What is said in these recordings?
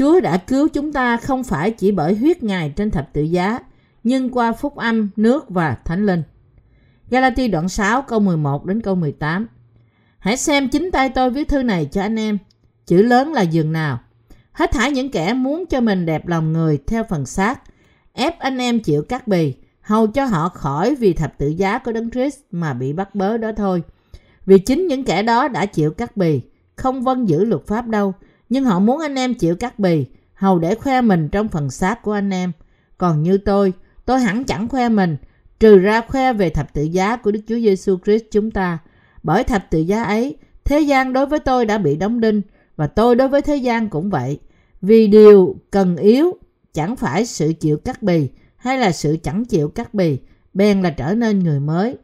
Chúa đã cứu chúng ta không phải chỉ bởi huyết Ngài trên thập tự giá, nhưng qua phúc âm, nước và thánh linh. Galati đoạn 6 câu 11 đến câu 18 Hãy xem chính tay tôi viết thư này cho anh em. Chữ lớn là giường nào. Hết thảy những kẻ muốn cho mình đẹp lòng người theo phần xác, ép anh em chịu cắt bì, hầu cho họ khỏi vì thập tự giá của Đấng Christ mà bị bắt bớ đó thôi. Vì chính những kẻ đó đã chịu cắt bì, không vâng giữ luật pháp đâu, nhưng họ muốn anh em chịu cắt bì, hầu để khoe mình trong phần xác của anh em. Còn như tôi, tôi hẳn chẳng khoe mình, trừ ra khoe về thập tự giá của Đức Chúa Giêsu Christ chúng ta. Bởi thập tự giá ấy, thế gian đối với tôi đã bị đóng đinh, và tôi đối với thế gian cũng vậy. Vì điều cần yếu chẳng phải sự chịu cắt bì hay là sự chẳng chịu cắt bì, bèn là trở nên người mới.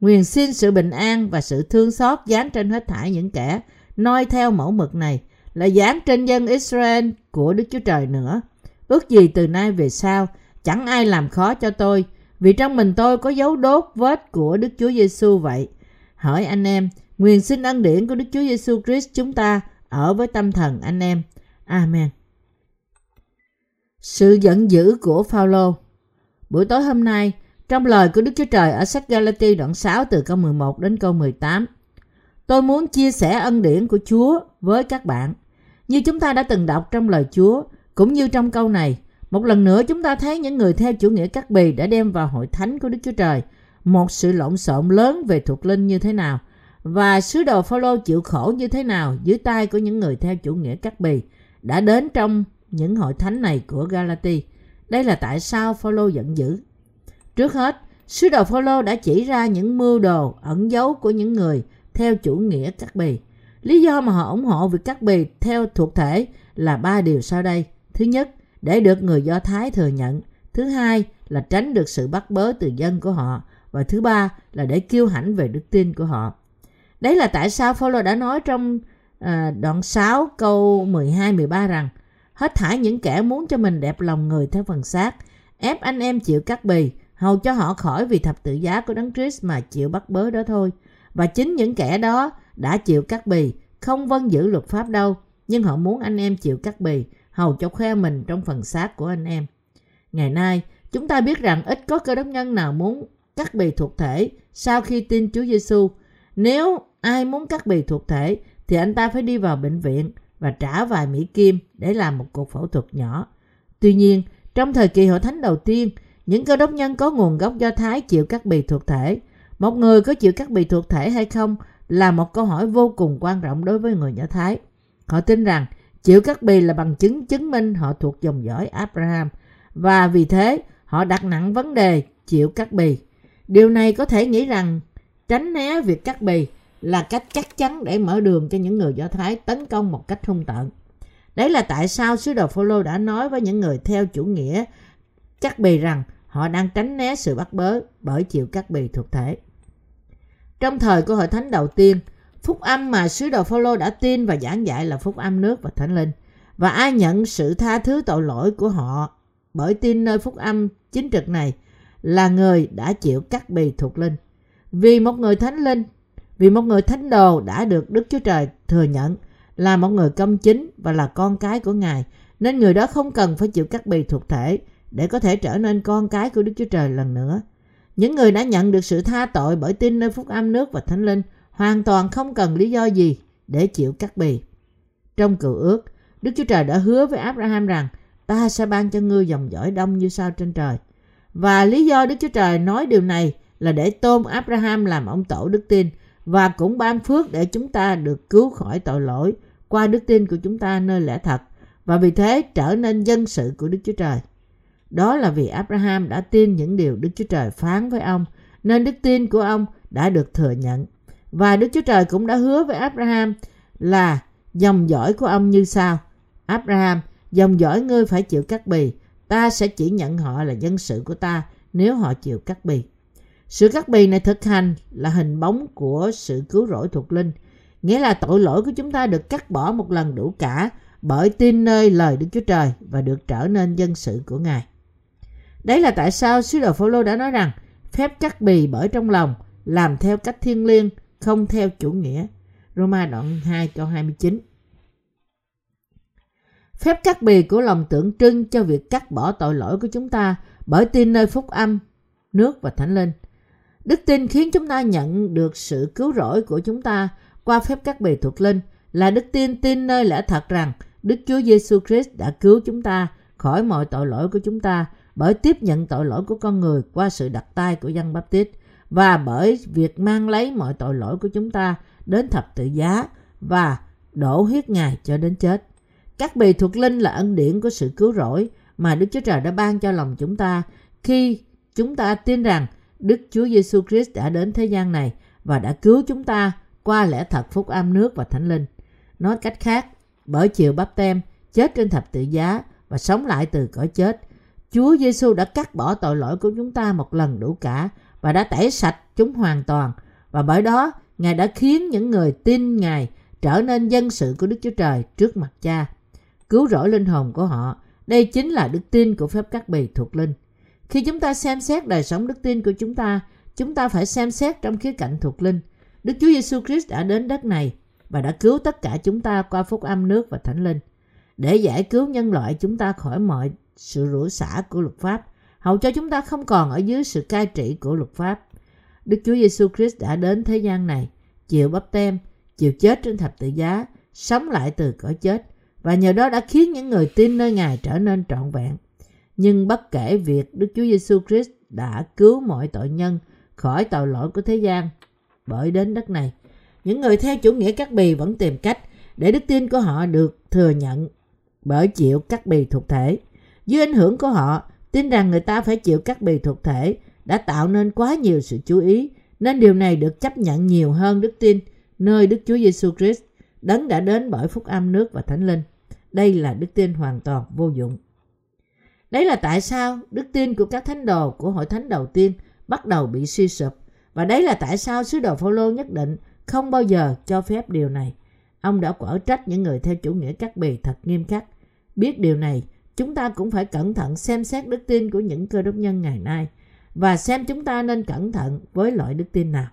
Nguyện xin sự bình an và sự thương xót dán trên hết thảy những kẻ noi theo mẫu mực này là dán trên dân Israel của Đức Chúa Trời nữa. Ước gì từ nay về sau, chẳng ai làm khó cho tôi, vì trong mình tôi có dấu đốt vết của Đức Chúa Giêsu vậy. Hỏi anh em, nguyện xin ân điển của Đức Chúa Giêsu Christ chúng ta ở với tâm thần anh em. Amen. Sự giận dữ của Phaolô Buổi tối hôm nay, trong lời của Đức Chúa Trời ở sách Galati đoạn 6 từ câu 11 đến câu 18, tôi muốn chia sẻ ân điển của Chúa với các bạn. Như chúng ta đã từng đọc trong lời Chúa, cũng như trong câu này, một lần nữa chúng ta thấy những người theo chủ nghĩa cắt bì đã đem vào hội thánh của Đức Chúa Trời một sự lộn xộn lớn về thuộc linh như thế nào và sứ đồ Phaolô chịu khổ như thế nào dưới tay của những người theo chủ nghĩa cắt bì đã đến trong những hội thánh này của Galati. Đây là tại sao Phaolô giận dữ. Trước hết, sứ đồ Phaolô đã chỉ ra những mưu đồ ẩn giấu của những người theo chủ nghĩa cắt bì. Lý do mà họ ủng hộ việc cắt bì theo thuộc thể là ba điều sau đây. Thứ nhất, để được người Do Thái thừa nhận. Thứ hai là tránh được sự bắt bớ từ dân của họ. Và thứ ba là để kiêu hãnh về đức tin của họ. Đấy là tại sao Phaolô đã nói trong à, đoạn 6 câu 12-13 rằng hết thải những kẻ muốn cho mình đẹp lòng người theo phần xác, ép anh em chịu cắt bì, hầu cho họ khỏi vì thập tự giá của Đấng Christ mà chịu bắt bớ đó thôi. Và chính những kẻ đó đã chịu cắt bì, không vâng giữ luật pháp đâu, nhưng họ muốn anh em chịu cắt bì, hầu cho khoe mình trong phần xác của anh em. Ngày nay, chúng ta biết rằng ít có cơ đốc nhân nào muốn cắt bì thuộc thể sau khi tin Chúa Giêsu. Nếu ai muốn cắt bì thuộc thể thì anh ta phải đi vào bệnh viện và trả vài Mỹ Kim để làm một cuộc phẫu thuật nhỏ. Tuy nhiên, trong thời kỳ hội thánh đầu tiên, những cơ đốc nhân có nguồn gốc do Thái chịu cắt bì thuộc thể. Một người có chịu cắt bì thuộc thể hay không là một câu hỏi vô cùng quan trọng đối với người Do Thái. Họ tin rằng chịu cắt bì là bằng chứng chứng minh họ thuộc dòng dõi Abraham, và vì thế họ đặt nặng vấn đề chịu cắt bì. Điều này có thể nghĩ rằng tránh né việc cắt bì là cách chắc chắn để mở đường cho những người Do Thái tấn công một cách hung tợn. Đấy là tại sao sứ đồ Phaolô đã nói với những người theo chủ nghĩa cắt bì rằng họ đang tránh né sự bắt bớ bởi chịu cắt bì thuộc thể. Trong thời của hội thánh đầu tiên, phúc âm mà sứ đồ Phaolô đã tin và giảng dạy là phúc âm nước và thánh linh. Và ai nhận sự tha thứ tội lỗi của họ bởi tin nơi phúc âm chính trực này là người đã chịu cắt bì thuộc linh. Vì một người thánh linh vì một người thánh đồ đã được Đức Chúa Trời thừa nhận là một người công chính và là con cái của Ngài, nên người đó không cần phải chịu cắt bì thuộc thể để có thể trở nên con cái của Đức Chúa Trời lần nữa. Những người đã nhận được sự tha tội bởi tin nơi phúc âm nước và thánh linh hoàn toàn không cần lý do gì để chịu cắt bì. Trong cựu ước, Đức Chúa Trời đã hứa với Abraham rằng ta sẽ ban cho ngươi dòng dõi đông như sao trên trời. Và lý do Đức Chúa Trời nói điều này là để tôn Abraham làm ông tổ đức tin và cũng ban phước để chúng ta được cứu khỏi tội lỗi qua đức tin của chúng ta nơi lẽ thật và vì thế trở nên dân sự của Đức Chúa Trời. Đó là vì Abraham đã tin những điều Đức Chúa Trời phán với ông nên đức tin của ông đã được thừa nhận. Và Đức Chúa Trời cũng đã hứa với Abraham là dòng dõi của ông như sau. Abraham, dòng dõi ngươi phải chịu cắt bì, ta sẽ chỉ nhận họ là dân sự của ta nếu họ chịu cắt bì. Sự cắt bì này thực hành là hình bóng của sự cứu rỗi thuộc linh. Nghĩa là tội lỗi của chúng ta được cắt bỏ một lần đủ cả bởi tin nơi lời Đức Chúa Trời và được trở nên dân sự của Ngài. Đấy là tại sao sứ đồ Phaolô đã nói rằng phép cắt bì bởi trong lòng làm theo cách thiên liêng, không theo chủ nghĩa. Roma đoạn 2 câu 29 Phép cắt bì của lòng tượng trưng cho việc cắt bỏ tội lỗi của chúng ta bởi tin nơi phúc âm, nước và thánh linh. Đức tin khiến chúng ta nhận được sự cứu rỗi của chúng ta qua phép cắt bì thuộc linh là đức tin tin nơi lẽ thật rằng Đức Chúa Giêsu Christ đã cứu chúng ta khỏi mọi tội lỗi của chúng ta bởi tiếp nhận tội lỗi của con người qua sự đặt tay của dân tít và bởi việc mang lấy mọi tội lỗi của chúng ta đến thập tự giá và đổ huyết Ngài cho đến chết. Các bì thuộc linh là ân điển của sự cứu rỗi mà Đức Chúa Trời đã ban cho lòng chúng ta khi chúng ta tin rằng Đức Chúa Giêsu Christ đã đến thế gian này và đã cứu chúng ta qua lẽ thật phúc âm nước và thánh linh. Nói cách khác, bởi chiều bắp tem, chết trên thập tự giá và sống lại từ cõi chết, Chúa Giêsu đã cắt bỏ tội lỗi của chúng ta một lần đủ cả và đã tẩy sạch chúng hoàn toàn. Và bởi đó, Ngài đã khiến những người tin Ngài trở nên dân sự của Đức Chúa Trời trước mặt Cha, cứu rỗi linh hồn của họ. Đây chính là đức tin của phép cắt bì thuộc linh. Khi chúng ta xem xét đời sống đức tin của chúng ta, chúng ta phải xem xét trong khía cạnh thuộc linh. Đức Chúa Giêsu Christ đã đến đất này và đã cứu tất cả chúng ta qua phúc âm nước và thánh linh để giải cứu nhân loại chúng ta khỏi mọi sự rủa xả của luật pháp, hầu cho chúng ta không còn ở dưới sự cai trị của luật pháp. Đức Chúa Giêsu Christ đã đến thế gian này, chịu bắp tem, chịu chết trên thập tự giá, sống lại từ cõi chết và nhờ đó đã khiến những người tin nơi Ngài trở nên trọn vẹn. Nhưng bất kể việc Đức Chúa Giêsu Christ đã cứu mọi tội nhân khỏi tội lỗi của thế gian bởi đến đất này, những người theo chủ nghĩa cắt bì vẫn tìm cách để đức tin của họ được thừa nhận bởi chịu cắt bì thuộc thể. Dưới ảnh hưởng của họ, tin rằng người ta phải chịu các bì thuộc thể đã tạo nên quá nhiều sự chú ý, nên điều này được chấp nhận nhiều hơn đức tin nơi Đức Chúa Giêsu Christ đấng đã đến bởi phúc âm nước và thánh linh. Đây là đức tin hoàn toàn vô dụng. Đấy là tại sao đức tin của các thánh đồ của hội thánh đầu tiên bắt đầu bị suy sụp và đấy là tại sao sứ đồ Phaolô nhất định không bao giờ cho phép điều này. Ông đã quở trách những người theo chủ nghĩa cắt bì thật nghiêm khắc. Biết điều này, chúng ta cũng phải cẩn thận xem xét đức tin của những cơ đốc nhân ngày nay và xem chúng ta nên cẩn thận với loại đức tin nào.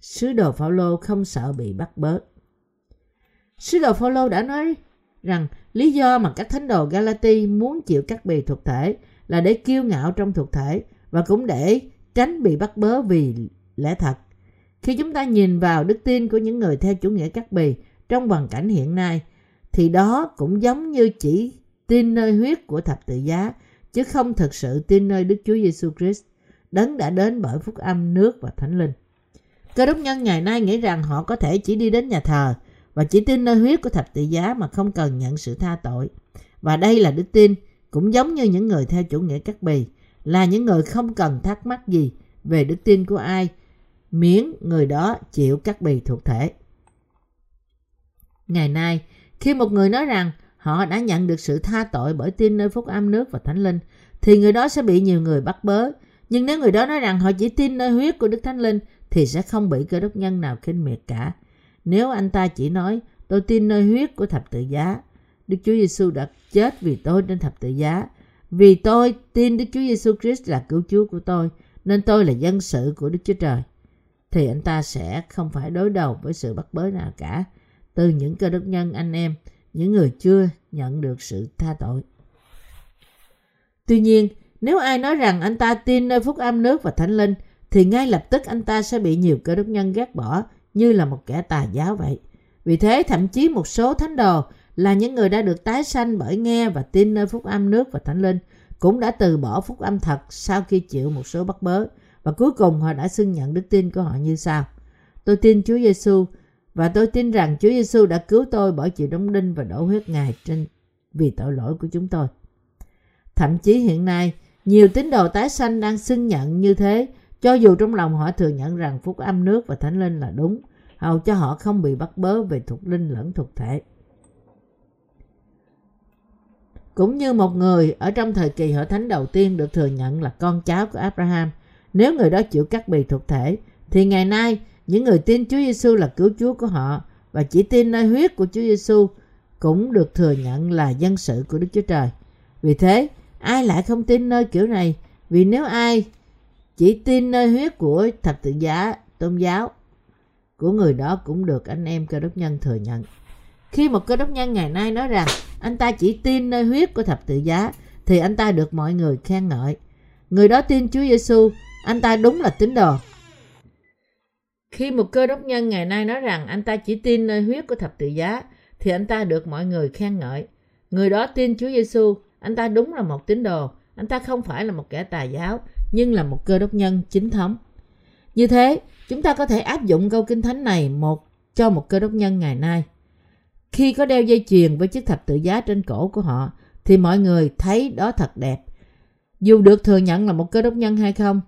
Sứ đồ Phaolô không sợ bị bắt bớ. Sứ đồ Phaolô đã nói rằng lý do mà các thánh đồ Galati muốn chịu cắt bì thuộc thể là để kiêu ngạo trong thuộc thể và cũng để tránh bị bắt bớ vì lẽ thật. Khi chúng ta nhìn vào đức tin của những người theo chủ nghĩa cắt bì trong hoàn cảnh hiện nay, thì đó cũng giống như chỉ tin nơi huyết của thập tự giá, chứ không thực sự tin nơi Đức Chúa Giêsu Christ, đấng đã đến bởi phúc âm nước và thánh linh. Cơ đốc nhân ngày nay nghĩ rằng họ có thể chỉ đi đến nhà thờ và chỉ tin nơi huyết của thập tự giá mà không cần nhận sự tha tội. Và đây là đức tin, cũng giống như những người theo chủ nghĩa cắt bì, là những người không cần thắc mắc gì về đức tin của ai miễn người đó chịu cắt bì thuộc thể. Ngày nay, khi một người nói rằng họ đã nhận được sự tha tội bởi tin nơi phúc âm nước và thánh linh, thì người đó sẽ bị nhiều người bắt bớ. Nhưng nếu người đó nói rằng họ chỉ tin nơi huyết của Đức Thánh Linh, thì sẽ không bị cơ đốc nhân nào khinh miệt cả. Nếu anh ta chỉ nói, tôi tin nơi huyết của thập tự giá, Đức Chúa Giêsu đã chết vì tôi trên thập tự giá, vì tôi tin Đức Chúa Giêsu Christ là cứu Chúa của tôi, nên tôi là dân sự của Đức Chúa Trời thì anh ta sẽ không phải đối đầu với sự bắt bớ nào cả từ những cơ đốc nhân anh em, những người chưa nhận được sự tha tội. Tuy nhiên, nếu ai nói rằng anh ta tin nơi phúc âm nước và thánh linh, thì ngay lập tức anh ta sẽ bị nhiều cơ đốc nhân ghét bỏ như là một kẻ tà giáo vậy. Vì thế, thậm chí một số thánh đồ là những người đã được tái sanh bởi nghe và tin nơi phúc âm nước và thánh linh cũng đã từ bỏ phúc âm thật sau khi chịu một số bắt bớ và cuối cùng họ đã xưng nhận đức tin của họ như sau. Tôi tin Chúa Giêsu và tôi tin rằng Chúa Giêsu đã cứu tôi bởi chịu đóng đinh và đổ huyết Ngài trên vì tội lỗi của chúng tôi. Thậm chí hiện nay, nhiều tín đồ tái sanh đang xưng nhận như thế, cho dù trong lòng họ thừa nhận rằng phúc âm nước và thánh linh là đúng, hầu cho họ không bị bắt bớ về thuộc linh lẫn thuộc thể. Cũng như một người ở trong thời kỳ hội thánh đầu tiên được thừa nhận là con cháu của Abraham, nếu người đó chịu cắt bì thuộc thể, thì ngày nay những người tin Chúa Giêsu là cứu Chúa của họ và chỉ tin nơi huyết của Chúa Giêsu cũng được thừa nhận là dân sự của Đức Chúa Trời. Vì thế, ai lại không tin nơi kiểu này? Vì nếu ai chỉ tin nơi huyết của thập tự giá tôn giáo của người đó cũng được anh em cơ đốc nhân thừa nhận. Khi một cơ đốc nhân ngày nay nói rằng anh ta chỉ tin nơi huyết của thập tự giá thì anh ta được mọi người khen ngợi. Người đó tin Chúa Giêsu, anh ta đúng là tín đồ. Khi một cơ đốc nhân ngày nay nói rằng anh ta chỉ tin nơi huyết của thập tự giá thì anh ta được mọi người khen ngợi. Người đó tin Chúa Giêsu, anh ta đúng là một tín đồ, anh ta không phải là một kẻ tà giáo, nhưng là một cơ đốc nhân chính thống. Như thế, chúng ta có thể áp dụng câu kinh thánh này một cho một cơ đốc nhân ngày nay. Khi có đeo dây chuyền với chiếc thập tự giá trên cổ của họ, thì mọi người thấy đó thật đẹp. Dù được thừa nhận là một cơ đốc nhân hay không,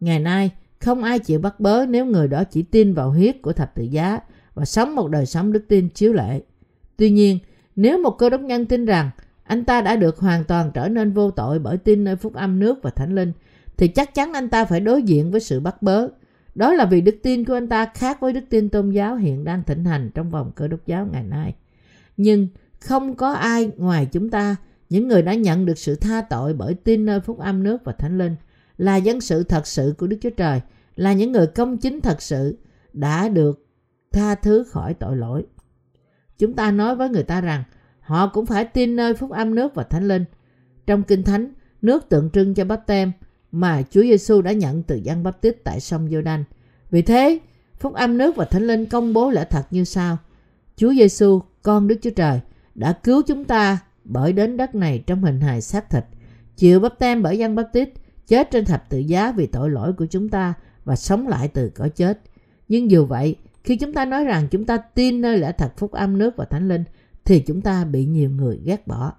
ngày nay không ai chịu bắt bớ nếu người đó chỉ tin vào huyết của thập tự giá và sống một đời sống đức tin chiếu lệ. Tuy nhiên, nếu một cơ đốc nhân tin rằng anh ta đã được hoàn toàn trở nên vô tội bởi tin nơi phúc âm nước và thánh linh, thì chắc chắn anh ta phải đối diện với sự bắt bớ. Đó là vì đức tin của anh ta khác với đức tin tôn giáo hiện đang thịnh hành trong vòng cơ đốc giáo ngày nay. Nhưng không có ai ngoài chúng ta, những người đã nhận được sự tha tội bởi tin nơi phúc âm nước và thánh linh, là dân sự thật sự của Đức Chúa Trời, là những người công chính thật sự đã được tha thứ khỏi tội lỗi. Chúng ta nói với người ta rằng họ cũng phải tin nơi phúc âm nước và thánh linh. Trong Kinh Thánh, nước tượng trưng cho bắp tem mà Chúa Giêsu đã nhận từ dân bắp tít tại sông giô đanh Vì thế, phúc âm nước và thánh linh công bố lẽ thật như sau. Chúa Giêsu, con Đức Chúa Trời, đã cứu chúng ta bởi đến đất này trong hình hài xác thịt, chịu bắp tem bởi dân bắp tít, chết trên thập tự giá vì tội lỗi của chúng ta và sống lại từ cõi chết. Nhưng dù vậy, khi chúng ta nói rằng chúng ta tin nơi lẽ thật phúc âm nước và thánh linh, thì chúng ta bị nhiều người ghét bỏ.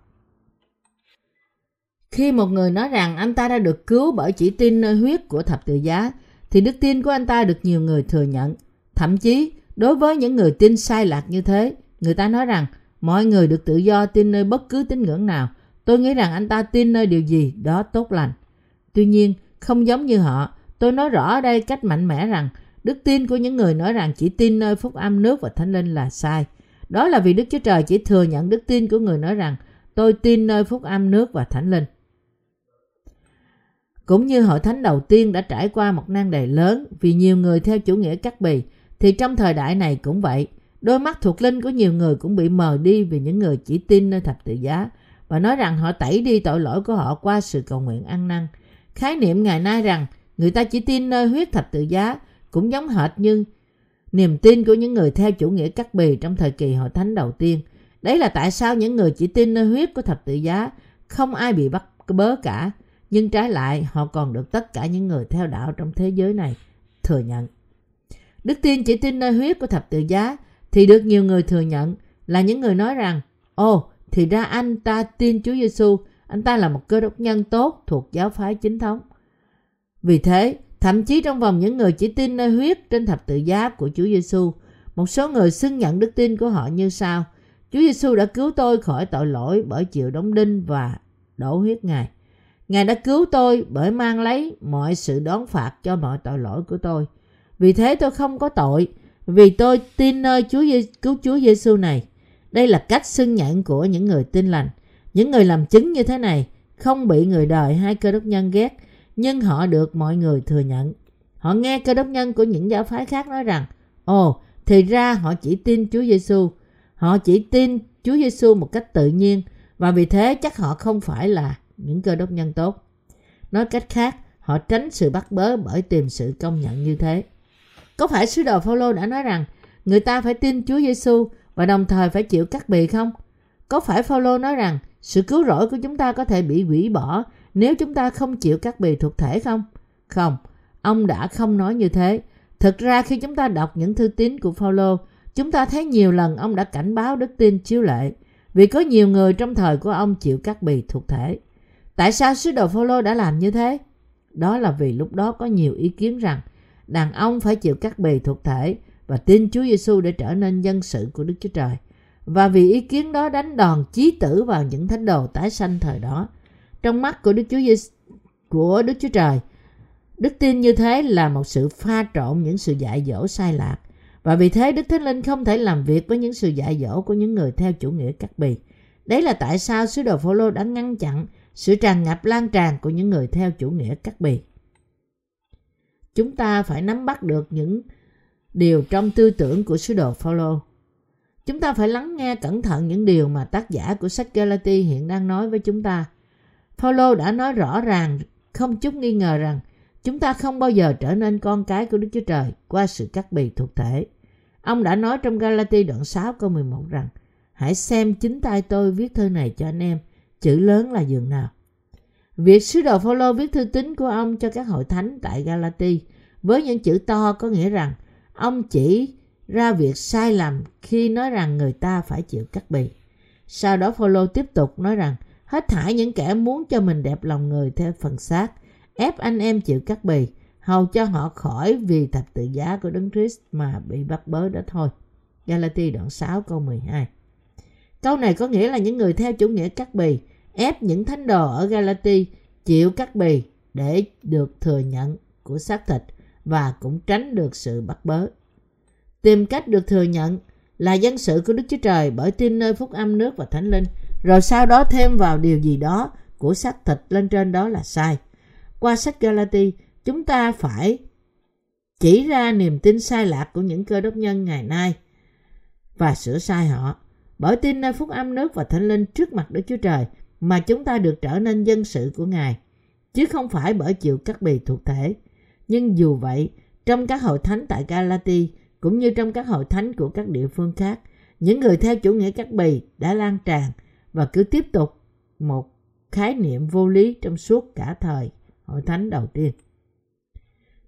Khi một người nói rằng anh ta đã được cứu bởi chỉ tin nơi huyết của thập tự giá, thì đức tin của anh ta được nhiều người thừa nhận. Thậm chí, đối với những người tin sai lạc như thế, người ta nói rằng mọi người được tự do tin nơi bất cứ tín ngưỡng nào. Tôi nghĩ rằng anh ta tin nơi điều gì đó tốt lành. Tuy nhiên, không giống như họ, tôi nói rõ ở đây cách mạnh mẽ rằng đức tin của những người nói rằng chỉ tin nơi phúc âm nước và thánh linh là sai. Đó là vì Đức Chúa Trời chỉ thừa nhận đức tin của người nói rằng tôi tin nơi phúc âm nước và thánh linh. Cũng như hội thánh đầu tiên đã trải qua một nan đề lớn vì nhiều người theo chủ nghĩa cắt bì, thì trong thời đại này cũng vậy. Đôi mắt thuộc linh của nhiều người cũng bị mờ đi vì những người chỉ tin nơi thập tự giá và nói rằng họ tẩy đi tội lỗi của họ qua sự cầu nguyện ăn năn. Khái niệm ngày nay rằng người ta chỉ tin nơi huyết thập tự giá cũng giống hệt như niềm tin của những người theo chủ nghĩa cắt bì trong thời kỳ hội thánh đầu tiên. Đấy là tại sao những người chỉ tin nơi huyết của thập tự giá không ai bị bắt bớ cả, nhưng trái lại họ còn được tất cả những người theo đạo trong thế giới này thừa nhận. Đức tin chỉ tin nơi huyết của thập tự giá thì được nhiều người thừa nhận là những người nói rằng Ồ, thì ra anh ta tin Chúa Giêsu, anh ta là một cơ đốc nhân tốt thuộc giáo phái chính thống. Vì thế, thậm chí trong vòng những người chỉ tin nơi huyết trên thập tự giá của Chúa Giêsu, một số người xưng nhận đức tin của họ như sau: Chúa Giêsu đã cứu tôi khỏi tội lỗi bởi chịu đóng đinh và đổ huyết Ngài. Ngài đã cứu tôi bởi mang lấy mọi sự đón phạt cho mọi tội lỗi của tôi. Vì thế tôi không có tội, vì tôi tin nơi Chúa Giê- cứu Chúa Giêsu này. Đây là cách xưng nhận của những người tin lành. Những người làm chứng như thế này không bị người đời hay cơ đốc nhân ghét, nhưng họ được mọi người thừa nhận. Họ nghe cơ đốc nhân của những giáo phái khác nói rằng, ồ, thì ra họ chỉ tin Chúa Giêsu, họ chỉ tin Chúa Giêsu một cách tự nhiên và vì thế chắc họ không phải là những cơ đốc nhân tốt. Nói cách khác, họ tránh sự bắt bớ bởi tìm sự công nhận như thế. Có phải sứ đồ Phaolô đã nói rằng người ta phải tin Chúa Giêsu và đồng thời phải chịu cắt bì không? Có phải Phaolô nói rằng sự cứu rỗi của chúng ta có thể bị hủy bỏ nếu chúng ta không chịu cắt bì thuộc thể không? Không, ông đã không nói như thế. Thực ra khi chúng ta đọc những thư tín của Phaolô, chúng ta thấy nhiều lần ông đã cảnh báo đức tin chiếu lệ vì có nhiều người trong thời của ông chịu cắt bì thuộc thể. Tại sao sứ đồ Phaolô đã làm như thế? Đó là vì lúc đó có nhiều ý kiến rằng đàn ông phải chịu cắt bì thuộc thể và tin Chúa Giêsu để trở nên dân sự của Đức Chúa Trời. Và vì ý kiến đó đánh đòn chí tử vào những thánh đồ tái sanh thời đó. Trong mắt của Đức Chúa Giêsu của Đức Chúa Trời, đức tin như thế là một sự pha trộn những sự dạy dỗ sai lạc. Và vì thế Đức Thánh Linh không thể làm việc với những sự dạy dỗ của những người theo chủ nghĩa cắt bì. Đấy là tại sao sứ đồ Phaolô đã ngăn chặn sự tràn ngập lan tràn của những người theo chủ nghĩa cắt bì. Chúng ta phải nắm bắt được những điều trong tư tưởng của sứ đồ Phaolô. Chúng ta phải lắng nghe cẩn thận những điều mà tác giả của sách Galati hiện đang nói với chúng ta. Phaolô đã nói rõ ràng, không chút nghi ngờ rằng chúng ta không bao giờ trở nên con cái của Đức Chúa Trời qua sự cắt bì thuộc thể. Ông đã nói trong Galati đoạn 6 câu 11 rằng Hãy xem chính tay tôi viết thư này cho anh em, chữ lớn là dường nào. Việc sứ đồ Phaolô viết thư tín của ông cho các hội thánh tại Galati với những chữ to có nghĩa rằng ông chỉ ra việc sai lầm khi nói rằng người ta phải chịu cắt bì. Sau đó Phaolô tiếp tục nói rằng hết thải những kẻ muốn cho mình đẹp lòng người theo phần xác, ép anh em chịu cắt bì, hầu cho họ khỏi vì thập tự giá của Đấng Christ mà bị bắt bớ đó thôi. Galati đoạn 6 câu 12 Câu này có nghĩa là những người theo chủ nghĩa cắt bì ép những thánh đồ ở Galati chịu cắt bì để được thừa nhận của xác thịt và cũng tránh được sự bắt bớ. Tìm cách được thừa nhận là dân sự của Đức Chúa Trời bởi tin nơi phúc âm nước và thánh linh, rồi sau đó thêm vào điều gì đó của xác thịt lên trên đó là sai. Qua sách Galati, chúng ta phải chỉ ra niềm tin sai lạc của những cơ đốc nhân ngày nay và sửa sai họ. Bởi tin nơi phúc âm nước và thánh linh trước mặt Đức Chúa Trời mà chúng ta được trở nên dân sự của Ngài, chứ không phải bởi chịu các bì thuộc thể. Nhưng dù vậy, trong các hội thánh tại Galati, cũng như trong các hội thánh của các địa phương khác, những người theo chủ nghĩa cắt bì đã lan tràn và cứ tiếp tục một khái niệm vô lý trong suốt cả thời hội thánh đầu tiên.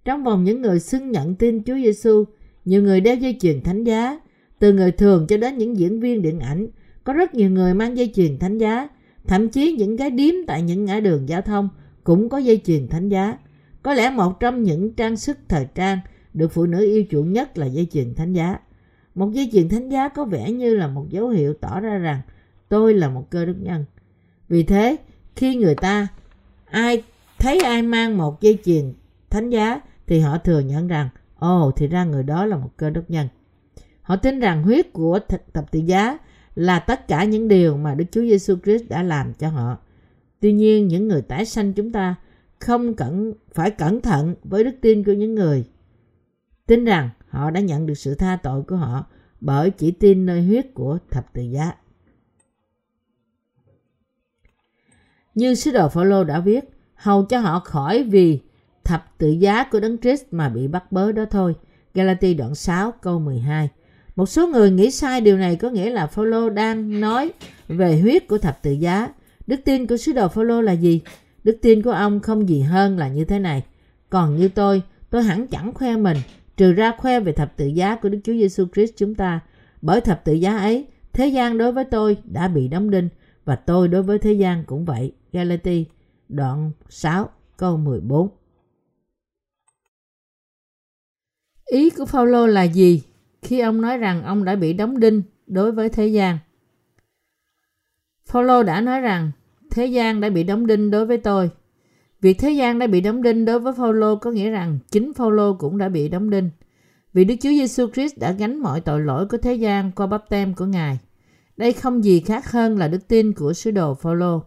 Trong vòng những người xưng nhận tin Chúa Giêsu, nhiều người đeo dây chuyền thánh giá, từ người thường cho đến những diễn viên điện ảnh, có rất nhiều người mang dây chuyền thánh giá, thậm chí những cái điếm tại những ngã đường giao thông cũng có dây chuyền thánh giá. Có lẽ một trong những trang sức thời trang được phụ nữ yêu chuộng nhất là dây chuyền thánh giá. Một dây chuyền thánh giá có vẻ như là một dấu hiệu tỏ ra rằng tôi là một cơ đốc nhân. Vì thế, khi người ta ai thấy ai mang một dây chuyền thánh giá thì họ thừa nhận rằng ồ oh, thì ra người đó là một cơ đốc nhân. Họ tin rằng huyết của thập tự giá là tất cả những điều mà Đức Chúa Giêsu Christ đã làm cho họ. Tuy nhiên, những người tái sanh chúng ta không cẩn phải cẩn thận với đức tin của những người tin rằng họ đã nhận được sự tha tội của họ bởi chỉ tin nơi huyết của thập tự giá. Như sứ đồ Phaolô đã viết, hầu cho họ khỏi vì thập tự giá của Đấng Christ mà bị bắt bớ đó thôi. Galati đoạn 6 câu 12. Một số người nghĩ sai điều này có nghĩa là Phaolô đang nói về huyết của thập tự giá. Đức tin của sứ đồ Phaolô là gì? Đức tin của ông không gì hơn là như thế này. Còn như tôi, tôi hẳn chẳng khoe mình, trừ ra khoe về thập tự giá của Đức Chúa Giêsu Christ chúng ta. Bởi thập tự giá ấy, thế gian đối với tôi đã bị đóng đinh và tôi đối với thế gian cũng vậy. Galati đoạn 6 câu 14 Ý của Phaolô là gì khi ông nói rằng ông đã bị đóng đinh đối với thế gian? Phaolô đã nói rằng thế gian đã bị đóng đinh đối với tôi. Việc thế gian đã bị đóng đinh đối với Phaolô có nghĩa rằng chính Phaolô cũng đã bị đóng đinh. Vì Đức Chúa Giêsu Christ đã gánh mọi tội lỗi của thế gian qua bắp tem của Ngài. Đây không gì khác hơn là đức tin của sứ đồ Phaolô.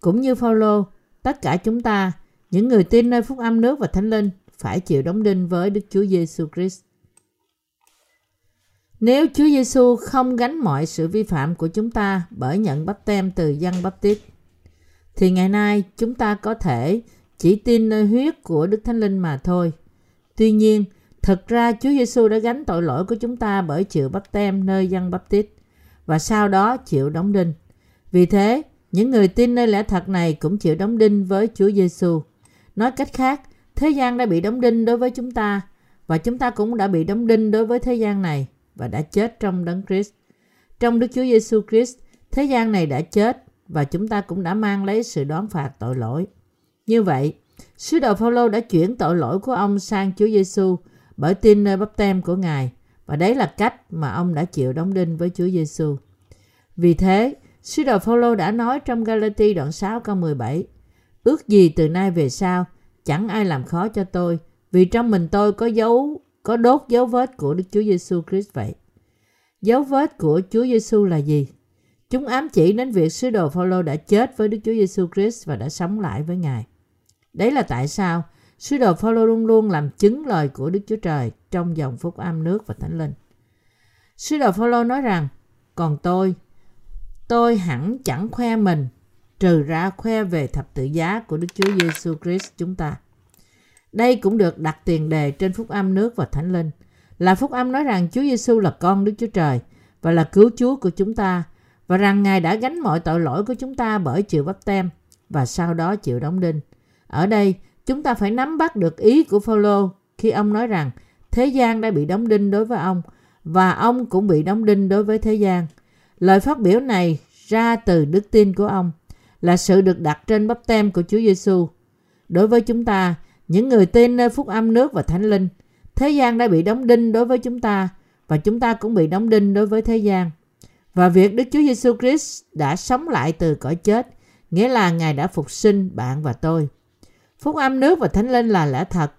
Cũng như Phaolô, tất cả chúng ta, những người tin nơi phúc âm nước và thánh linh, phải chịu đóng đinh với Đức Chúa Giêsu Christ. Nếu Chúa Giêsu không gánh mọi sự vi phạm của chúng ta bởi nhận bắp tem từ dân bắp tít, thì ngày nay chúng ta có thể chỉ tin nơi huyết của Đức Thánh Linh mà thôi. Tuy nhiên, thật ra Chúa Giêsu đã gánh tội lỗi của chúng ta bởi chịu bắp tem nơi dân bắp tít và sau đó chịu đóng đinh. Vì thế, những người tin nơi lẽ thật này cũng chịu đóng đinh với Chúa Giêsu. Nói cách khác, thế gian đã bị đóng đinh đối với chúng ta và chúng ta cũng đã bị đóng đinh đối với thế gian này và đã chết trong đấng Christ. Trong Đức Chúa Giêsu Christ, thế gian này đã chết và chúng ta cũng đã mang lấy sự đoán phạt tội lỗi. Như vậy, sứ đồ Phaolô đã chuyển tội lỗi của ông sang Chúa Giêsu bởi tin nơi bắp tem của Ngài và đấy là cách mà ông đã chịu đóng đinh với Chúa Giêsu. Vì thế, sứ đồ Phaolô đã nói trong Galati đoạn 6 câu 17: Ước gì từ nay về sau, chẳng ai làm khó cho tôi, vì trong mình tôi có dấu có đốt dấu vết của Đức Chúa Giêsu Christ vậy. Dấu vết của Chúa Giêsu là gì? Chúng ám chỉ đến việc sứ đồ Phaolô đã chết với Đức Chúa Giêsu Christ và đã sống lại với Ngài. Đấy là tại sao sứ đồ Phaolô luôn luôn làm chứng lời của Đức Chúa Trời trong dòng phúc âm nước và thánh linh. Sứ đồ Phaolô nói rằng Còn tôi, tôi hẳn chẳng khoe mình, trừ ra khoe về thập tự giá của Đức Chúa Giêsu Christ chúng ta. Đây cũng được đặt tiền đề trên phúc âm nước và thánh linh. Là phúc âm nói rằng Chúa Giêsu là con Đức Chúa Trời và là cứu Chúa của chúng ta và rằng Ngài đã gánh mọi tội lỗi của chúng ta bởi chịu bắp tem và sau đó chịu đóng đinh. Ở đây, chúng ta phải nắm bắt được ý của Phaolô khi ông nói rằng thế gian đã bị đóng đinh đối với ông và ông cũng bị đóng đinh đối với thế gian. Lời phát biểu này ra từ đức tin của ông là sự được đặt trên bắp tem của Chúa Giêsu. Đối với chúng ta, những người tin nơi phúc âm nước và thánh linh, thế gian đã bị đóng đinh đối với chúng ta và chúng ta cũng bị đóng đinh đối với thế gian. Và việc Đức Chúa Giêsu Christ đã sống lại từ cõi chết, nghĩa là Ngài đã phục sinh bạn và tôi. Phúc âm nước và thánh linh là lẽ thật,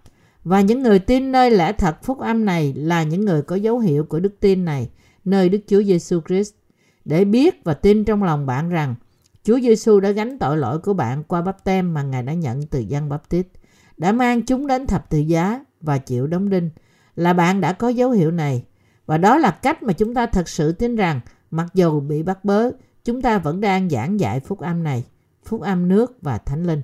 và những người tin nơi lẽ thật phúc âm này là những người có dấu hiệu của đức tin này nơi Đức Chúa Giêsu Christ để biết và tin trong lòng bạn rằng Chúa Giêsu đã gánh tội lỗi của bạn qua bắp tem mà Ngài đã nhận từ dân bắp tít, đã mang chúng đến thập tự giá và chịu đóng đinh, là bạn đã có dấu hiệu này. Và đó là cách mà chúng ta thật sự tin rằng mặc dù bị bắt bớ, chúng ta vẫn đang giảng dạy phúc âm này, phúc âm nước và thánh linh.